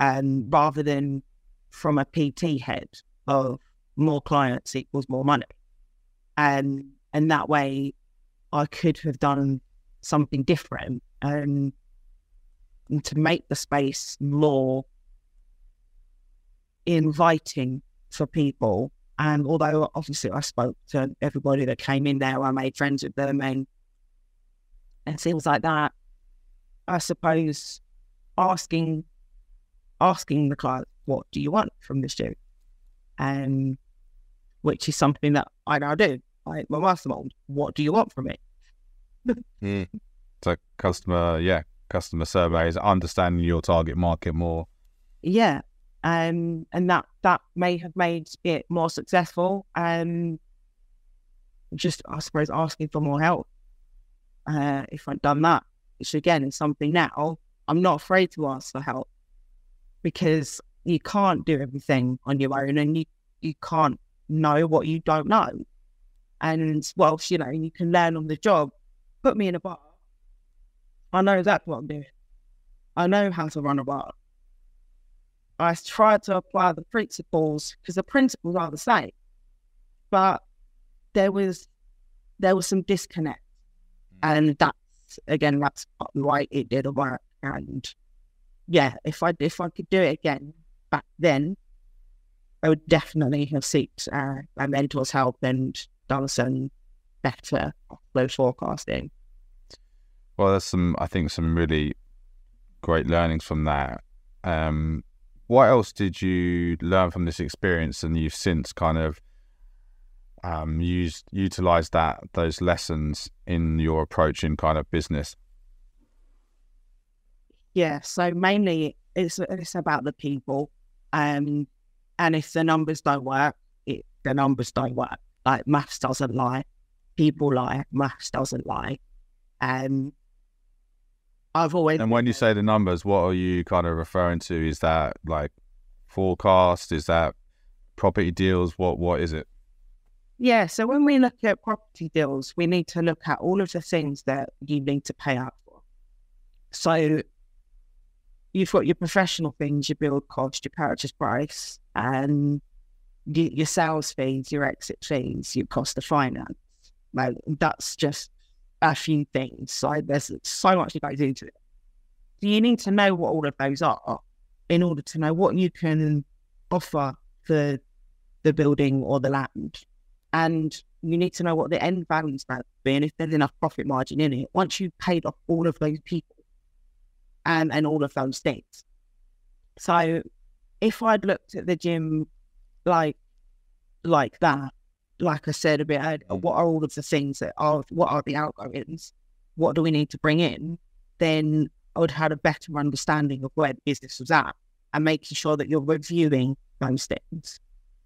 And rather than from a PT head of more clients equals more money. And and that way I could have done something different um, and to make the space more inviting for people. And although obviously I spoke to everybody that came in there, I made friends with them and and things like that. I suppose asking asking the client, what do you want from this gym? And which is something that I now do. I my mastermind, what do you want from it? mm. So customer, yeah, customer surveys, understanding your target market more. Yeah, um, and that that may have made it more successful. Um, just I suppose asking for more help. Uh, if I'd done that, which again is something now, I'm not afraid to ask for help because you can't do everything on your own, and you you can't know what you don't know. And whilst you know you can learn on the job, put me in a bar, I know exactly what I'm doing. I know how to run a bar. I try to apply the principles because the principles are the same, but there was there was some disconnect, mm. and that's again that's why it didn't work. And yeah, if I if I could do it again back then, I would definitely have sought uh, my mentor's help and done some better flow forecasting. Well, there's some, I think, some really great learnings from that. Um, what else did you learn from this experience, and you've since kind of um, used utilized that those lessons in your approach in kind of business? Yeah, so mainly it's it's about the people, um, and if the numbers don't work, it, the numbers don't work. Like maths doesn't lie, people lie, maths doesn't lie, and I've always. And when you say the numbers, what are you kind of referring to? Is that like forecast? Is that property deals? What What is it? Yeah. So when we look at property deals, we need to look at all of the things that you need to pay out for. So you've got your professional things, your build cost, your purchase price, and your sales fees, your exit fees, your cost of finance. Like that's just a few things. So there's so much that goes into it. So you need to know what all of those are in order to know what you can offer for the building or the land. And you need to know what the end value is going to be and if there's enough profit margin in it. Once you've paid off all of those people and, and all of those things. So if I'd looked at the gym like like that, like I said a bit earlier, what are all of the things that are what are the algorithms? What do we need to bring in? Then I would have had a better understanding of where the business was at and making sure that you're reviewing those things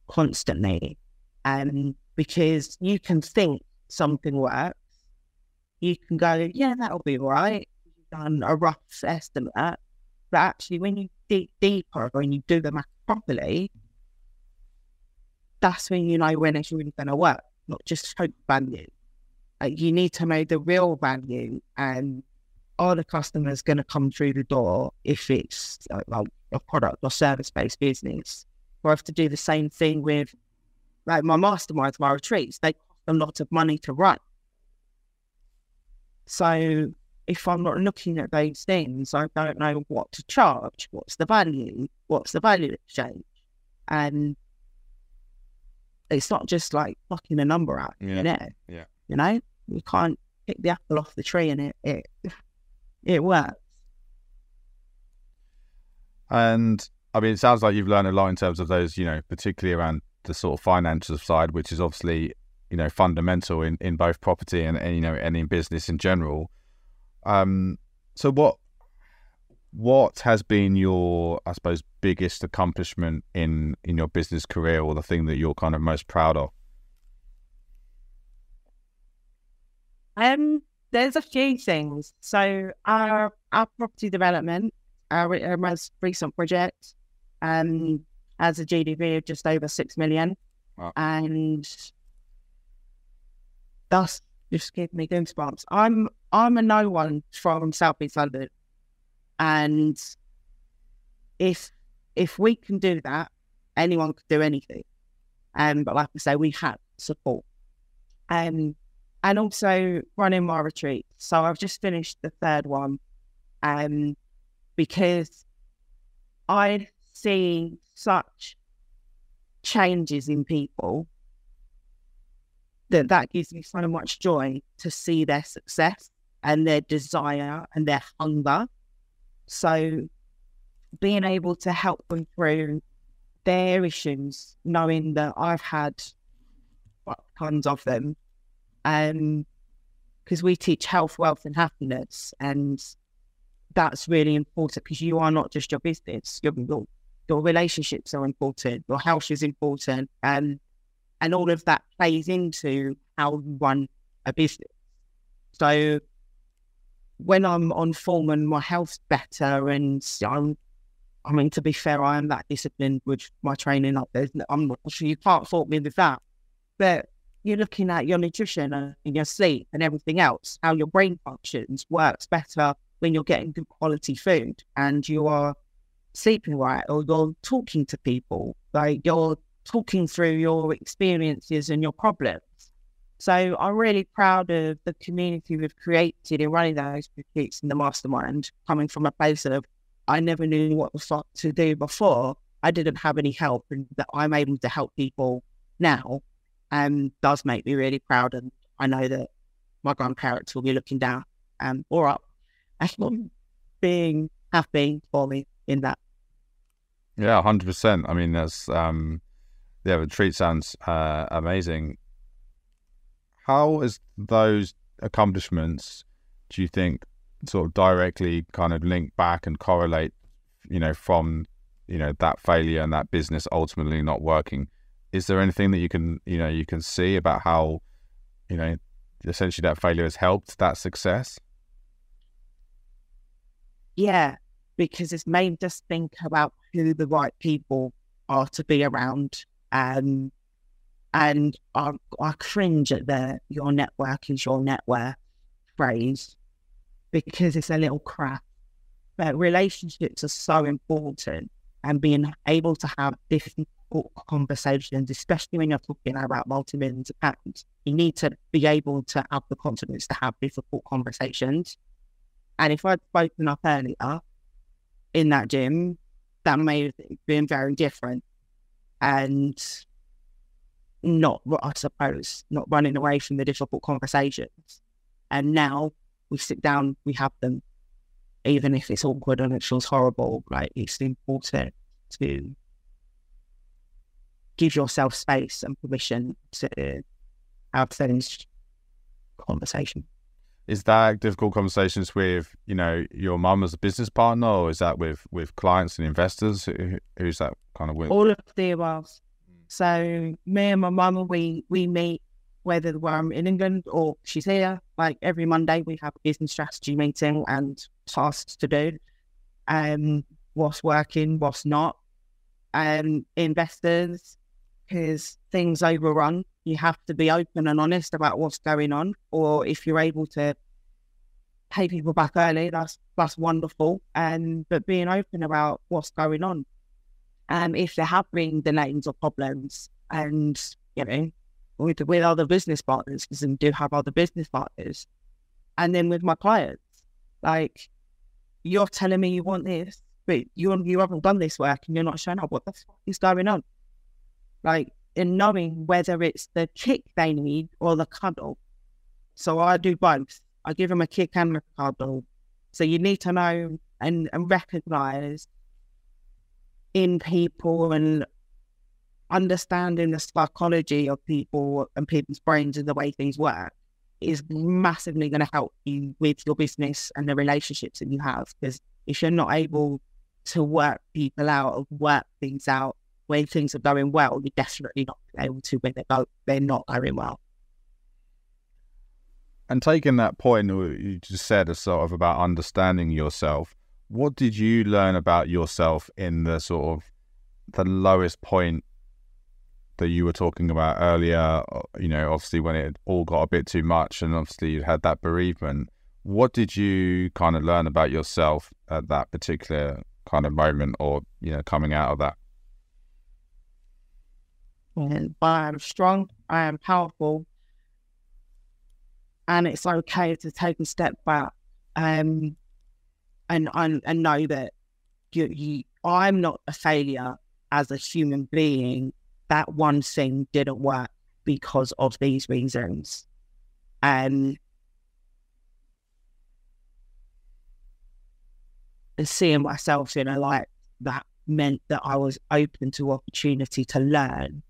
constantly. And because you can think something works, you can go, yeah, that'll be all right. You've done a rough estimate. But actually, when you dig deeper and you do the math properly, that's when you know when it's really going to work, not just hope value. Like you need to know the real value and are the customers going to come through the door if it's like a product or service based business? Or I have to do the same thing with like my masterminds, my retreats, they cost a lot of money to run. So if I'm not looking at those things, I don't know what to charge. What's the value? What's the value exchange? And it's not just like fucking a number out, Yeah. you know? Yeah. You know, you can't pick the apple off the tree and it it <laughs> it works. And I mean, it sounds like you've learned a lot in terms of those, you know, particularly around the sort of financial side, which is obviously, you know, fundamental in, in both property and, and you know and in business in general. Um, so what what has been your, I suppose, biggest accomplishment in in your business career, or the thing that you're kind of most proud of? Um, there's a few things. So our our property development, our, our most recent project, um, has a GDV of just over six million, Wow. and that's just giving me goosebumps. I'm I'm a no one from South East London, and if if we can do that, anyone could do anything. Um, but like I say, we had support. Um, and also running my retreat. So I've just finished the third one, um, because I see such changes in people that that gives me so much joy to see their success and their desire and their hunger. So being able to help them through their issues, knowing that I've had tons of them um because we teach health wealth and happiness and that's really important because you are not just your business your, your your relationships are important your health is important um, and all of that plays into how you run a business. So when i'm on form and my health's better and i'm i mean to be fair i am that disciplined with my training up there. I'm not sure you can't fault me with that. But you're looking at your nutrition and your sleep and everything else, how your brain functions, works better when you're getting good quality food and you are sleeping right or you're talking to people, like you're talking through your experiences and your problems. So I'm really proud of the community we've created in running those retreats in the mastermind, coming from a place of I never knew what the fuck to do before. I didn't have any help and that I'm able to help people now um, does make me really proud. And I know that my grandparents will be looking down um, or up as <laughs> and being happy for me in that. Yeah, hundred percent. I mean, that's um, yeah, the treat sounds uh, amazing. How is those accomplishments? Do you think sort of directly kind of link back and correlate? You know, from you know that failure and that business ultimately not working. Is there anything that you can you know you can see about how you know essentially that failure has helped that success? Yeah, because it's made us think about who the right people are to be around. Um, and I, I cringe at the your network is your network phrase because it's a little crap. But relationships are so important and being able to have difficult conversations, especially when you're talking about multi millions of pounds. You need to be able to have the confidence to have difficult conversations. And if I'd spoken up earlier in that gym, that may have been very different. And not, I suppose, not running away from the difficult conversations. And now we sit down, we have them, even if it's awkward and it feels horrible. Like it's important to give yourself space and permission to have those conversation. Is that difficult conversations with you know your mum as a business partner, or is that with with clients and investors? Who, who's that kind of with? All of the above. So me and my mum, we we meet whether I'm in England or she's here. Like every Monday, we have a business strategy meeting and tasks to do. Um, what's working, what's not. Um, investors, because things overrun. You have to be open and honest about what's going on. Or if you're able to pay people back early, that's that's wonderful. And but being open about what's going on. Um, if there have been delays or problems, and you know, with with other business partners, because we do have other business partners, and then with my clients, like you're telling me you want this, but you you haven't done this work and you're not showing up. What the fuck is going on? Like in knowing whether it's the kick they need or the cuddle. So I do both. I give them a kick and a cuddle. So you need to know and, and recognize in people and understanding the psychology of people and people's brains and the way things work is massively going to help you with your business and the relationships that you have. Because if you're not able to work people out or work things out when things are going well, you're definitely not able to when they go they're not going well. And taking that point you just said, as sort of about understanding yourself, what did you learn about yourself in the sort of the lowest point that you were talking about earlier? Uh, you know, obviously when it all got a bit too much, and obviously you had that bereavement. What did you kind of learn about yourself at that particular kind of moment, or you know, coming out of that? And I am strong, I am powerful, and it's okay to take a step back um, and, and, and know that you, you, I'm not a failure as a human being. That one thing didn't work because of these reasons. And seeing myself in a light that meant that I was open to opportunity to learn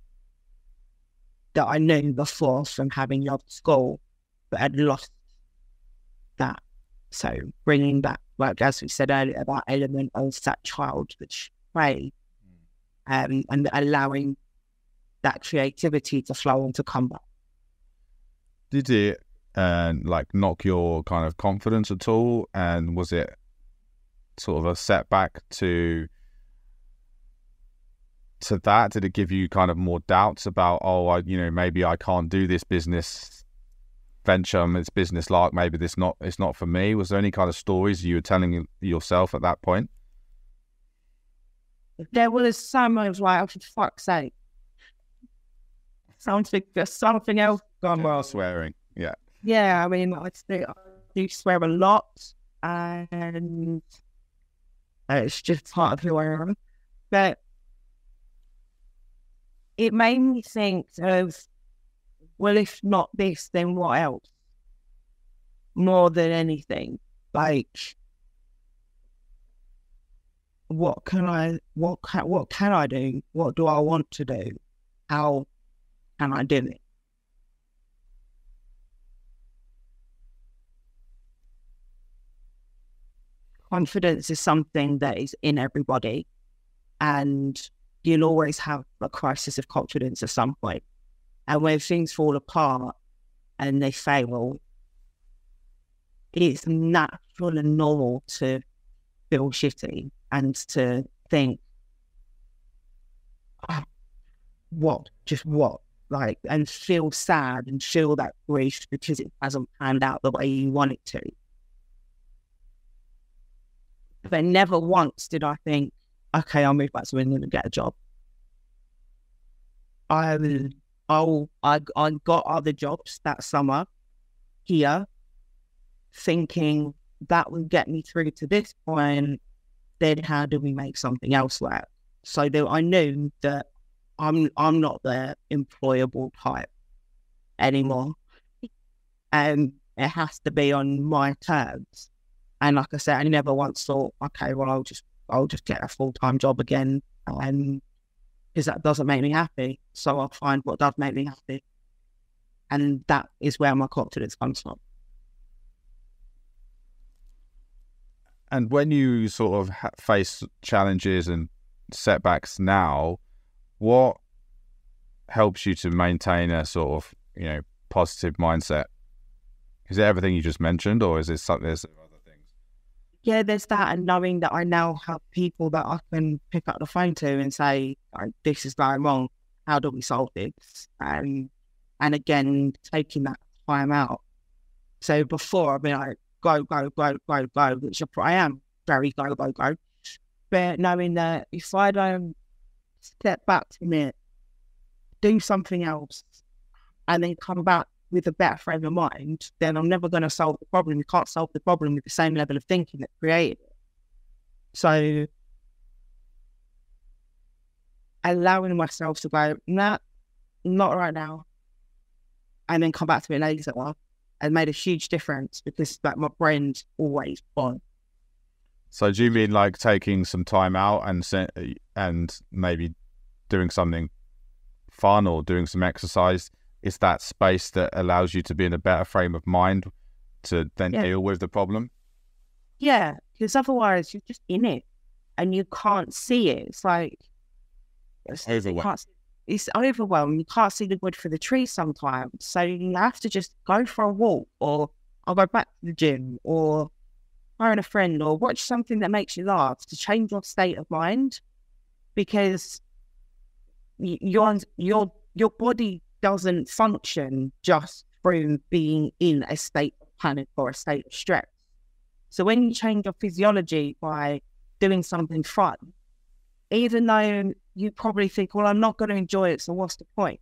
that I knew before from having loved school, but had lost that. So bringing back, like as we said earlier, that element of that child which play, um, and allowing that creativity to flow and to come back. Did it uh, like knock your kind of confidence at all? And was it sort of a setback to to that? Did it give you kind of more doubts about, oh, I, you know, maybe I can't do this business venture, um, it's business like, maybe this not, it's not for me. Was there any kind of stories you were telling yourself at that point? There was some I was like, oh, for fuck's sake. Something, something else gone well. Swearing, yeah. Yeah, I mean, I do swear a lot, and it's just part of who I am. But it made me think of, well, if not this, then what else? More than anything, like, what can I, what can, what can I do? What do I want to do? How can I do it? Confidence is something that is in everybody, and you'll always have a crisis of confidence at some point. And when things fall apart and they fail, it's natural and normal to feel shitty and to think, oh, what, just what? Like, and feel sad and feel that grief because it hasn't panned out the way you want it to. But never once did I think, okay, I'll move back to England and get a job. I oh I I got other jobs that summer here, thinking that would get me through to this point. Then how do we make something else work? So that I knew that I'm I'm not the employable type anymore, and it has to be on my terms. And like I said, I never once thought, okay, well, I'll just I'll just get a full time job again, and because that doesn't make me happy. So I'll find what does make me happy, and that is where my confidence comes from. And when you sort of ha- face challenges and setbacks now, what helps you to maintain a sort of you know positive mindset? Is it everything you just mentioned, or is it something? There's other things. Yeah, there's that, and knowing that I now have people that I can pick up the phone to and say, "This is going wrong. How do we solve this?" And and again, taking that time out. So before I've been like, "Go, go, go, go, go," which I am very go, go, go. But knowing that if I don't step back from it, do something else, and then come back with a better frame of mind, then I'm never going to solve the problem. You can't solve the problem with the same level of thinking that created it. So allowing myself to go, nah, not right now. And then come back to it later and made a huge difference because like my brain's always on. So do you mean like taking some time out and and maybe doing something fun or doing some exercise is that space that allows you to be in a better frame of mind to then yeah. deal with the problem. Yeah, because otherwise you're just in it and you can't see it. It's like it's overwhelming. It's overwhelming. You can't see the wood for the tree sometimes. So you have to just go for a walk or I'll go back to the gym or phone a friend or watch something that makes you laugh to change your state of mind because your your your body doesn't function just through being in a state of panic or a state of stress. So when you change your physiology by doing something fun, even though you probably think, well, I'm not going to enjoy it, so what's the point?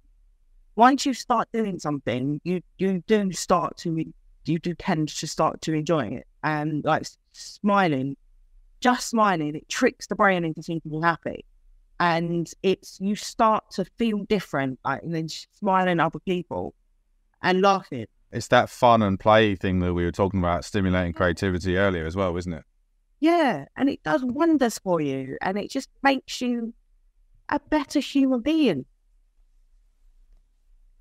Once you start doing something, you you do start to you do tend to start to enjoying it and like smiling, just smiling, it tricks the brain into thinking you're happy and it's you start to feel different, like and then smiling at other people and laughing. It's that fun and play thing that we were talking about, stimulating creativity earlier as well, isn't it? Yeah, and it does wonders for you, and it just makes you a better human being.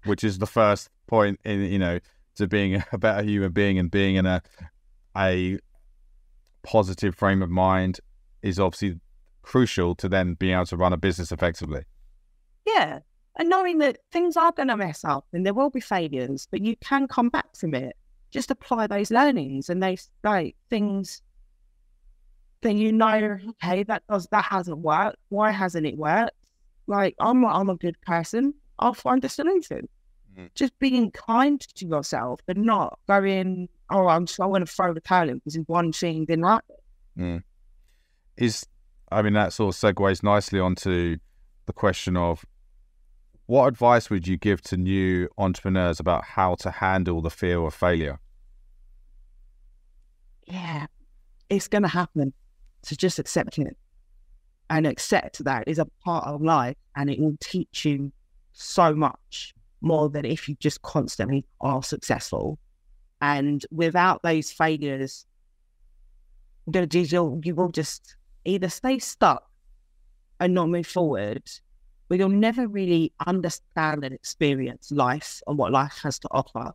Which is the first point in you know to being <laughs> a better human being and being in a a positive frame of mind is obviously crucial to then being able to run a business effectively. Yeah. And knowing that things are going to mess up and there will be failures, but you can come back from it. Just apply those learnings and those like things then you know, okay, that does that hasn't worked. Why hasn't it worked? Like I'm I'm a good person. I'll find a solution. Mm. Just being kind to yourself and not going, oh, I'm just I want to throw the towel in because one thing didn't happen. Mm. Is I mean, that sort of segues nicely onto the question of what advice would you give to new entrepreneurs about how to handle the fear of failure? Yeah, it's going to happen. So just accept it and accept that is a part of life and it will teach you so much more than if you just constantly are successful. And without those failures, you will just either stay stuck and not move forward, but you'll never really understand and experience life and what life has to offer.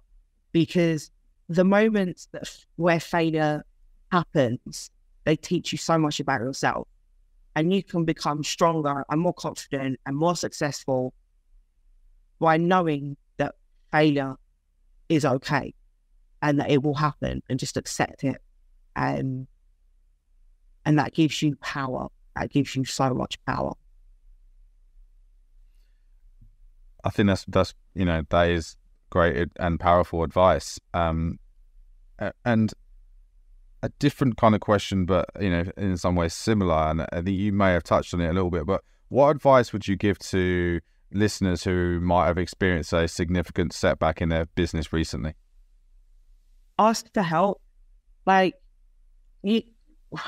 Because the moments that where failure happens, they teach you so much about yourself. And you can become stronger and more confident and more successful by knowing that failure is okay and that it will happen and just accept it. And and that gives you power. That gives you so much power. I think that's that's you know that is great and powerful advice. Um, and a different kind of question, but you know, in some ways similar. And I think you may have touched on it a little bit. But what advice would you give to listeners who might have experienced a significant setback in their business recently? Ask for help. Like you,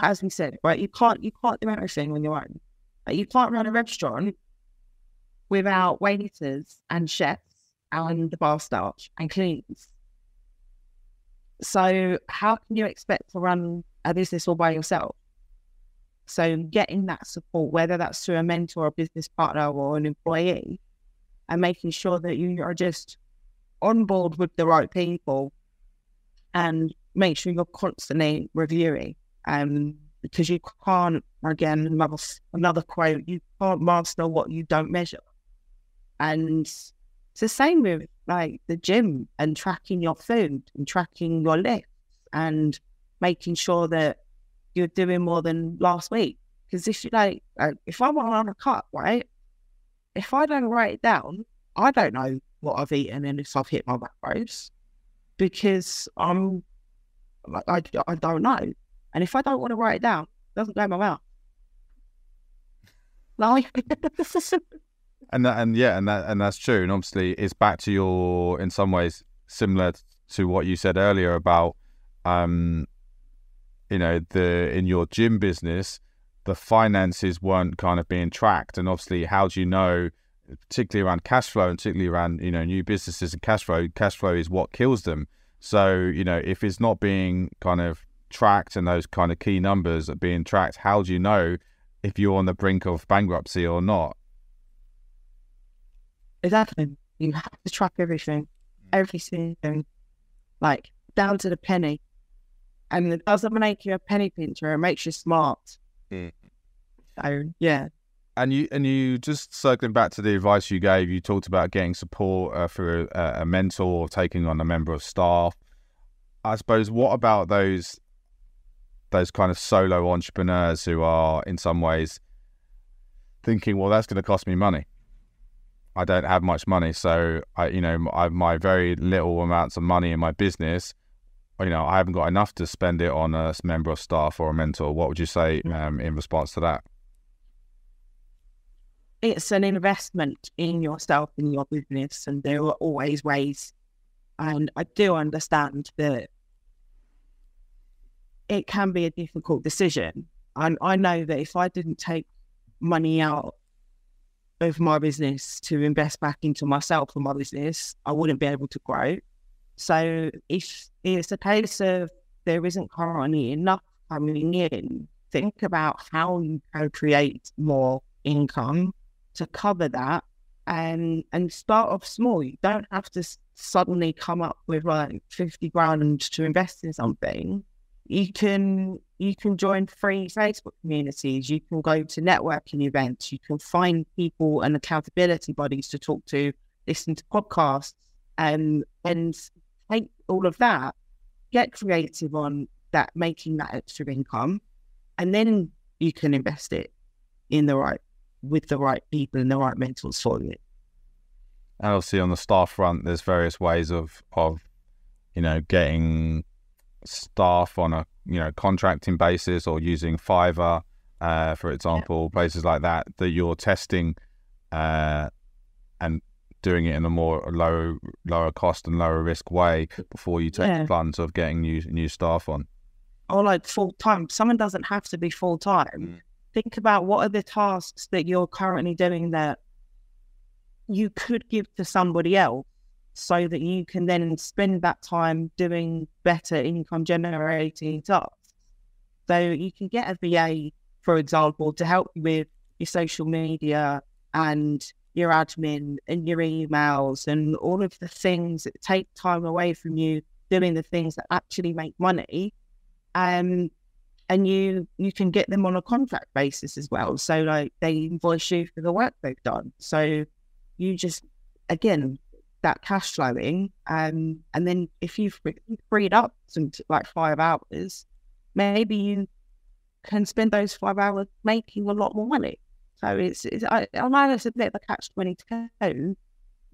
as we said, right? You can't you can't do everything on your own. Like, you can't run a restaurant without waiters and chefs and the bar staff and cleaners. So how can you expect to run a business all by yourself? So getting that support, whether that's through a mentor, a business partner, or an employee, and making sure that you are just on board with the right people and make sure you're constantly reviewing. Um, because you can't, again, another, another quote, you can't master what you don't measure. And it's the same with like the gym and tracking your food and tracking your lifts and making sure that you're doing more than last week. Because if you like, uh, if I'm on a cut, right, if I don't write it down, I don't know what I've eaten and if I've hit my macros because I'm like I, I don't know. And if I don't want to write it down, it doesn't go in my mouth. Like <laughs> and that and yeah, and that and that's true. And obviously it's back to your in some ways similar to what you said earlier about um you know, the in your gym business, the finances weren't kind of being tracked. And obviously how do you know particularly around cash flow and particularly around, you know, new businesses and cash flow, cash flow is what kills them. So, you know, if it's not being kind of tracked and those kind of key numbers are being tracked, how do you know if you're on the brink of bankruptcy or not? Exactly. You have to track everything, everything, like down to the penny. And it doesn't make you a penny pincher, it makes you smart. Mm. So, yeah. And you and you just circling back to the advice you gave, you talked about getting support uh, for a, a mentor or taking on a member of staff. I suppose what about those those kind of solo entrepreneurs who are in some ways thinking, well, that's going to cost me money. I don't have much money, so I, you know, I have my very little amounts of money in my business. You know, I haven't got enough to spend it on a member of staff or a mentor. What would you say mm. um, in response to that? It's an investment in yourself and your business, and there are always ways. And I do understand that it can be a difficult decision. And I know that if I didn't take money out of my business to invest back into myself and my business, I wouldn't be able to grow. So if it's a case of there isn't currently enough coming in, think about how you can create more income to cover that and and start off small. You don't have to suddenly come up with like 50 grand to invest in something you can you can join free Facebook communities. You can go to networking events. You can find people and accountability bodies to talk to, listen to podcasts, and and take all of that, get creative on that, making that extra income, and then you can invest it in the right with the right people and the right mentors for you. And obviously, on the staff front, there's various ways of of you know getting staff on a you know contracting basis or using Fiverr, uh, for example, yeah. places like that that you're testing uh, and doing it in a more low lower cost and lower risk way before you take yeah. the plunge of getting new new staff on. Or like full time. Someone doesn't have to be full time. Mm. Think about what are the tasks that you're currently doing that you could give to somebody else so that you can then spend that time doing better income generating tasks. So you can get a VA, for example, to help you with your social media and your admin and your emails and all of the things that take time away from you doing the things that actually make money. Um, and you you can get them on a contract basis as well. So like they invoice you for the work they've done. So you just again that cash flowing. Um, and then if you've freed up some like five hours, maybe you can spend those five hours making a lot more money. So it's, it's I, I know it's a bit of a catch twenty two.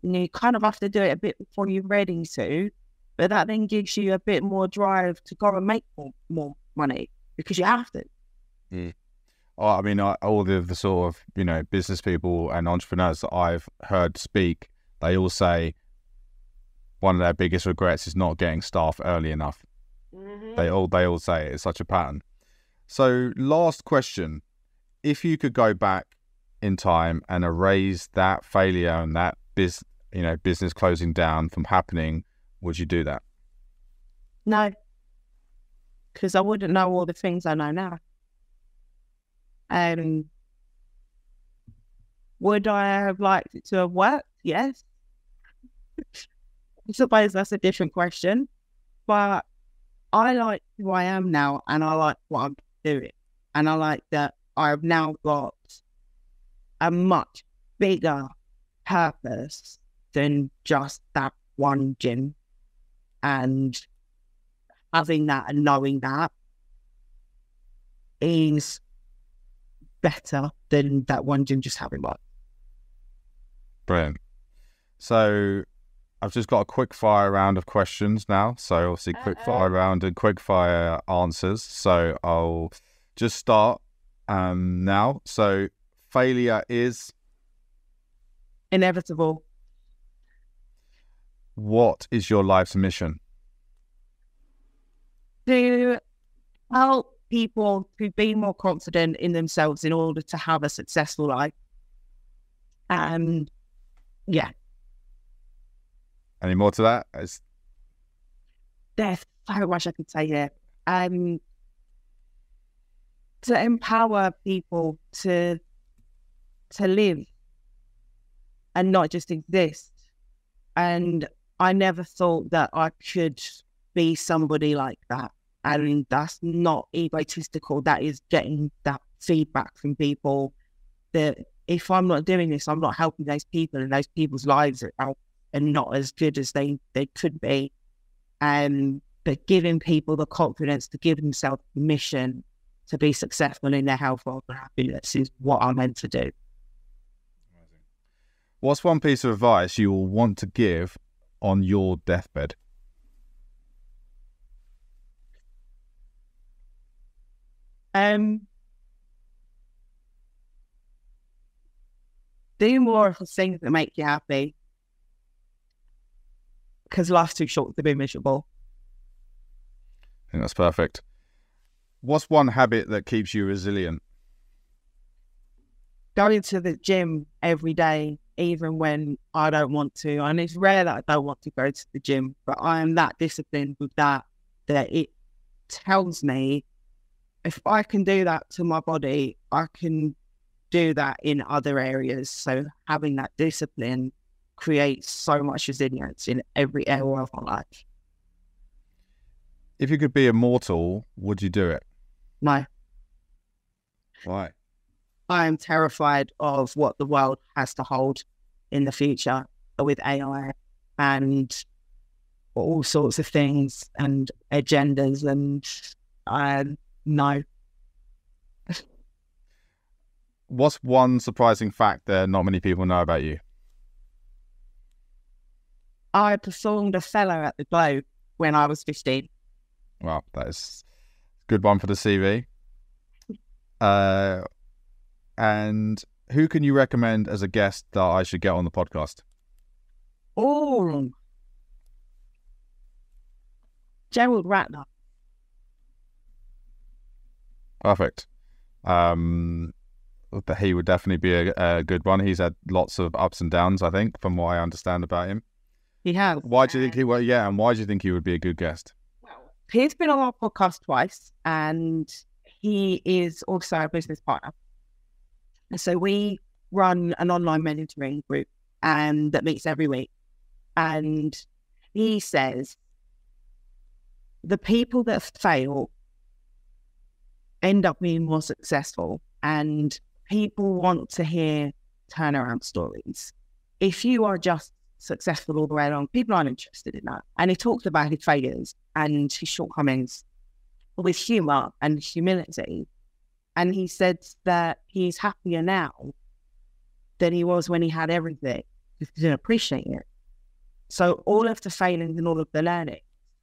You kind of have to do it a bit before you're ready to, but that then gives you a bit more drive to go and make more, more money because you have to. Mm. oh, I mean, all the, the sort of you know business people and entrepreneurs that I've heard speak, they all say one of their biggest regrets is not getting staff early enough. Mm-hmm. They all they all say it. it's such a pattern. So, last question: If you could go back in time and erase that failure and that biz, you know, business closing down from happening, would you do that? No, because I wouldn't know all the things I know now. Um, would I have liked it to have worked? Yes. I suppose that's a different question, but I like who I am now, and I like what I'm doing, and I like that I've now got a much bigger purpose than just that one gym, and having that and knowing that is better than that one gym just having one. Brilliant. So I've just got a quick fire round of questions now. So obviously quick fire round and quick fire answers. So I'll just start um, now. So failure is inevitable. What is your life's mission? To help people to be more confident in themselves in order to have a successful life. And yeah. Any more to that? It's... There's so much I could say here. Um, to empower people to to live and not just exist. And I never thought that I could be somebody like that. And that's not egotistical. That is getting that feedback from people that if I'm not doing this, I'm not helping those people and those people's lives are and not as good as they, they could be. Um, but giving people the confidence to give themselves permission to be successful in their health, wealth, and happiness is what I'm meant to do. What's one piece of advice you will want to give on your deathbed? Um, do more of the things that make you happy because life's too short to be miserable. I think that's perfect. What's one habit that keeps you resilient? Going to the gym every day, even when I don't want to. And it's rare that I don't want to go to the gym, but I am that disciplined with that that it tells me if I can do that to my body, I can do that in other areas. So having that discipline creates so much resilience in every area of my life. If you could be immortal, would you do it? No. Why? I am terrified of what the world has to hold in the future with AI and all sorts of things and agendas and uh, no. What's one surprising fact that not many people know about you? I performed Othello at the Globe when I was 15. Wow, that is a good one for the CV. Uh, and who can you recommend as a guest that I should get on the podcast? Oh, Gerald Ratner. Perfect. Um, but he would definitely be a, a, good one. He's had lots of ups and downs, I think, from what I understand about him. He has. Why do you think he? Well, yeah, and why do you think he would be a good guest? Well, he's been on our podcast twice, and he is also a business partner. And so we run an online mentoring group, and that meets every week. And he says the people that fail end up being more successful and people want to hear turnaround stories. If you are just successful all the way along, people aren't interested in that. And he talked about his failures and his shortcomings with humor and humility. And he said that he's happier now than he was when he had everything he didn't appreciate it. So all of the failings and all of the learning,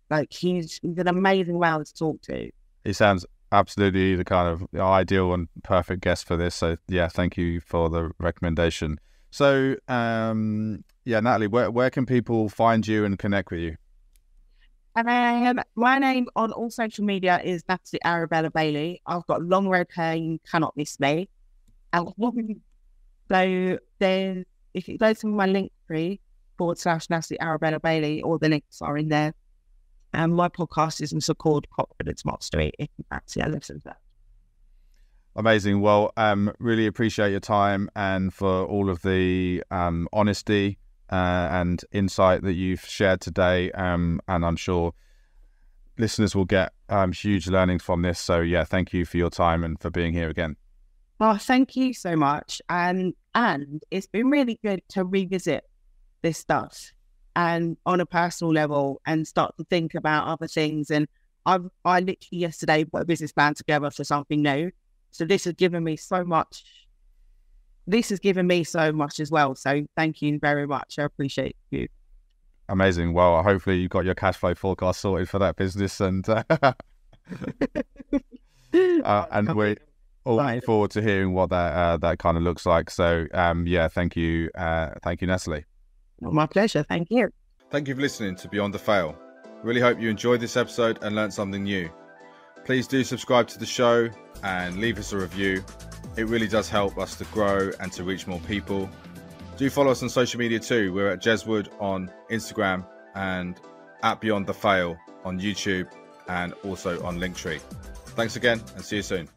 like he's, he's an amazing man to talk to. He sounds absolutely the kind of ideal and perfect guest for this. So yeah, thank you for the recommendation. So um, yeah, Natalie, where where can people find you and connect with you? Um, my name on all social media is Natalie Arabella Bailey. I've got long red hair, you cannot miss me. And <laughs> so there's if you go to my link tree forward slash Natalie Arabella Bailey, all the links are in there. And my podcast is also called Confidence Mastery if you fancy listen to that. Amazing. Well, um, really appreciate your time and for all of the um, honesty uh, and insight that you've shared today. Um, and I'm sure listeners will get um, huge learnings from this. So, yeah, thank you for your time and for being here again. Well, thank you so much. And and it's been really good to revisit this stuff and on a personal level and start to think about other things. And I I literally yesterday put a business plan together for something new. So this has given me so much this has given me so much as well. So thank you very much. I appreciate you. Amazing. Well, hopefully you got your cash flow forecast sorted for that business, and <laughs> uh, uh, <laughs> and we all look forward to hearing what that uh, that kind of looks like. So, um, yeah, thank you, uh, thank you, Natalie. My pleasure. Thank you. Thank you for listening to Beyond the Fail. Really hope you enjoyed this episode and learned something new. Please do subscribe to the show and leave us a review. It really does help us to grow and to reach more people. Do follow us on social media too. We're at Jeswood on Instagram and at Beyond the Fail on YouTube and also on Linktree. Thanks again and see you soon.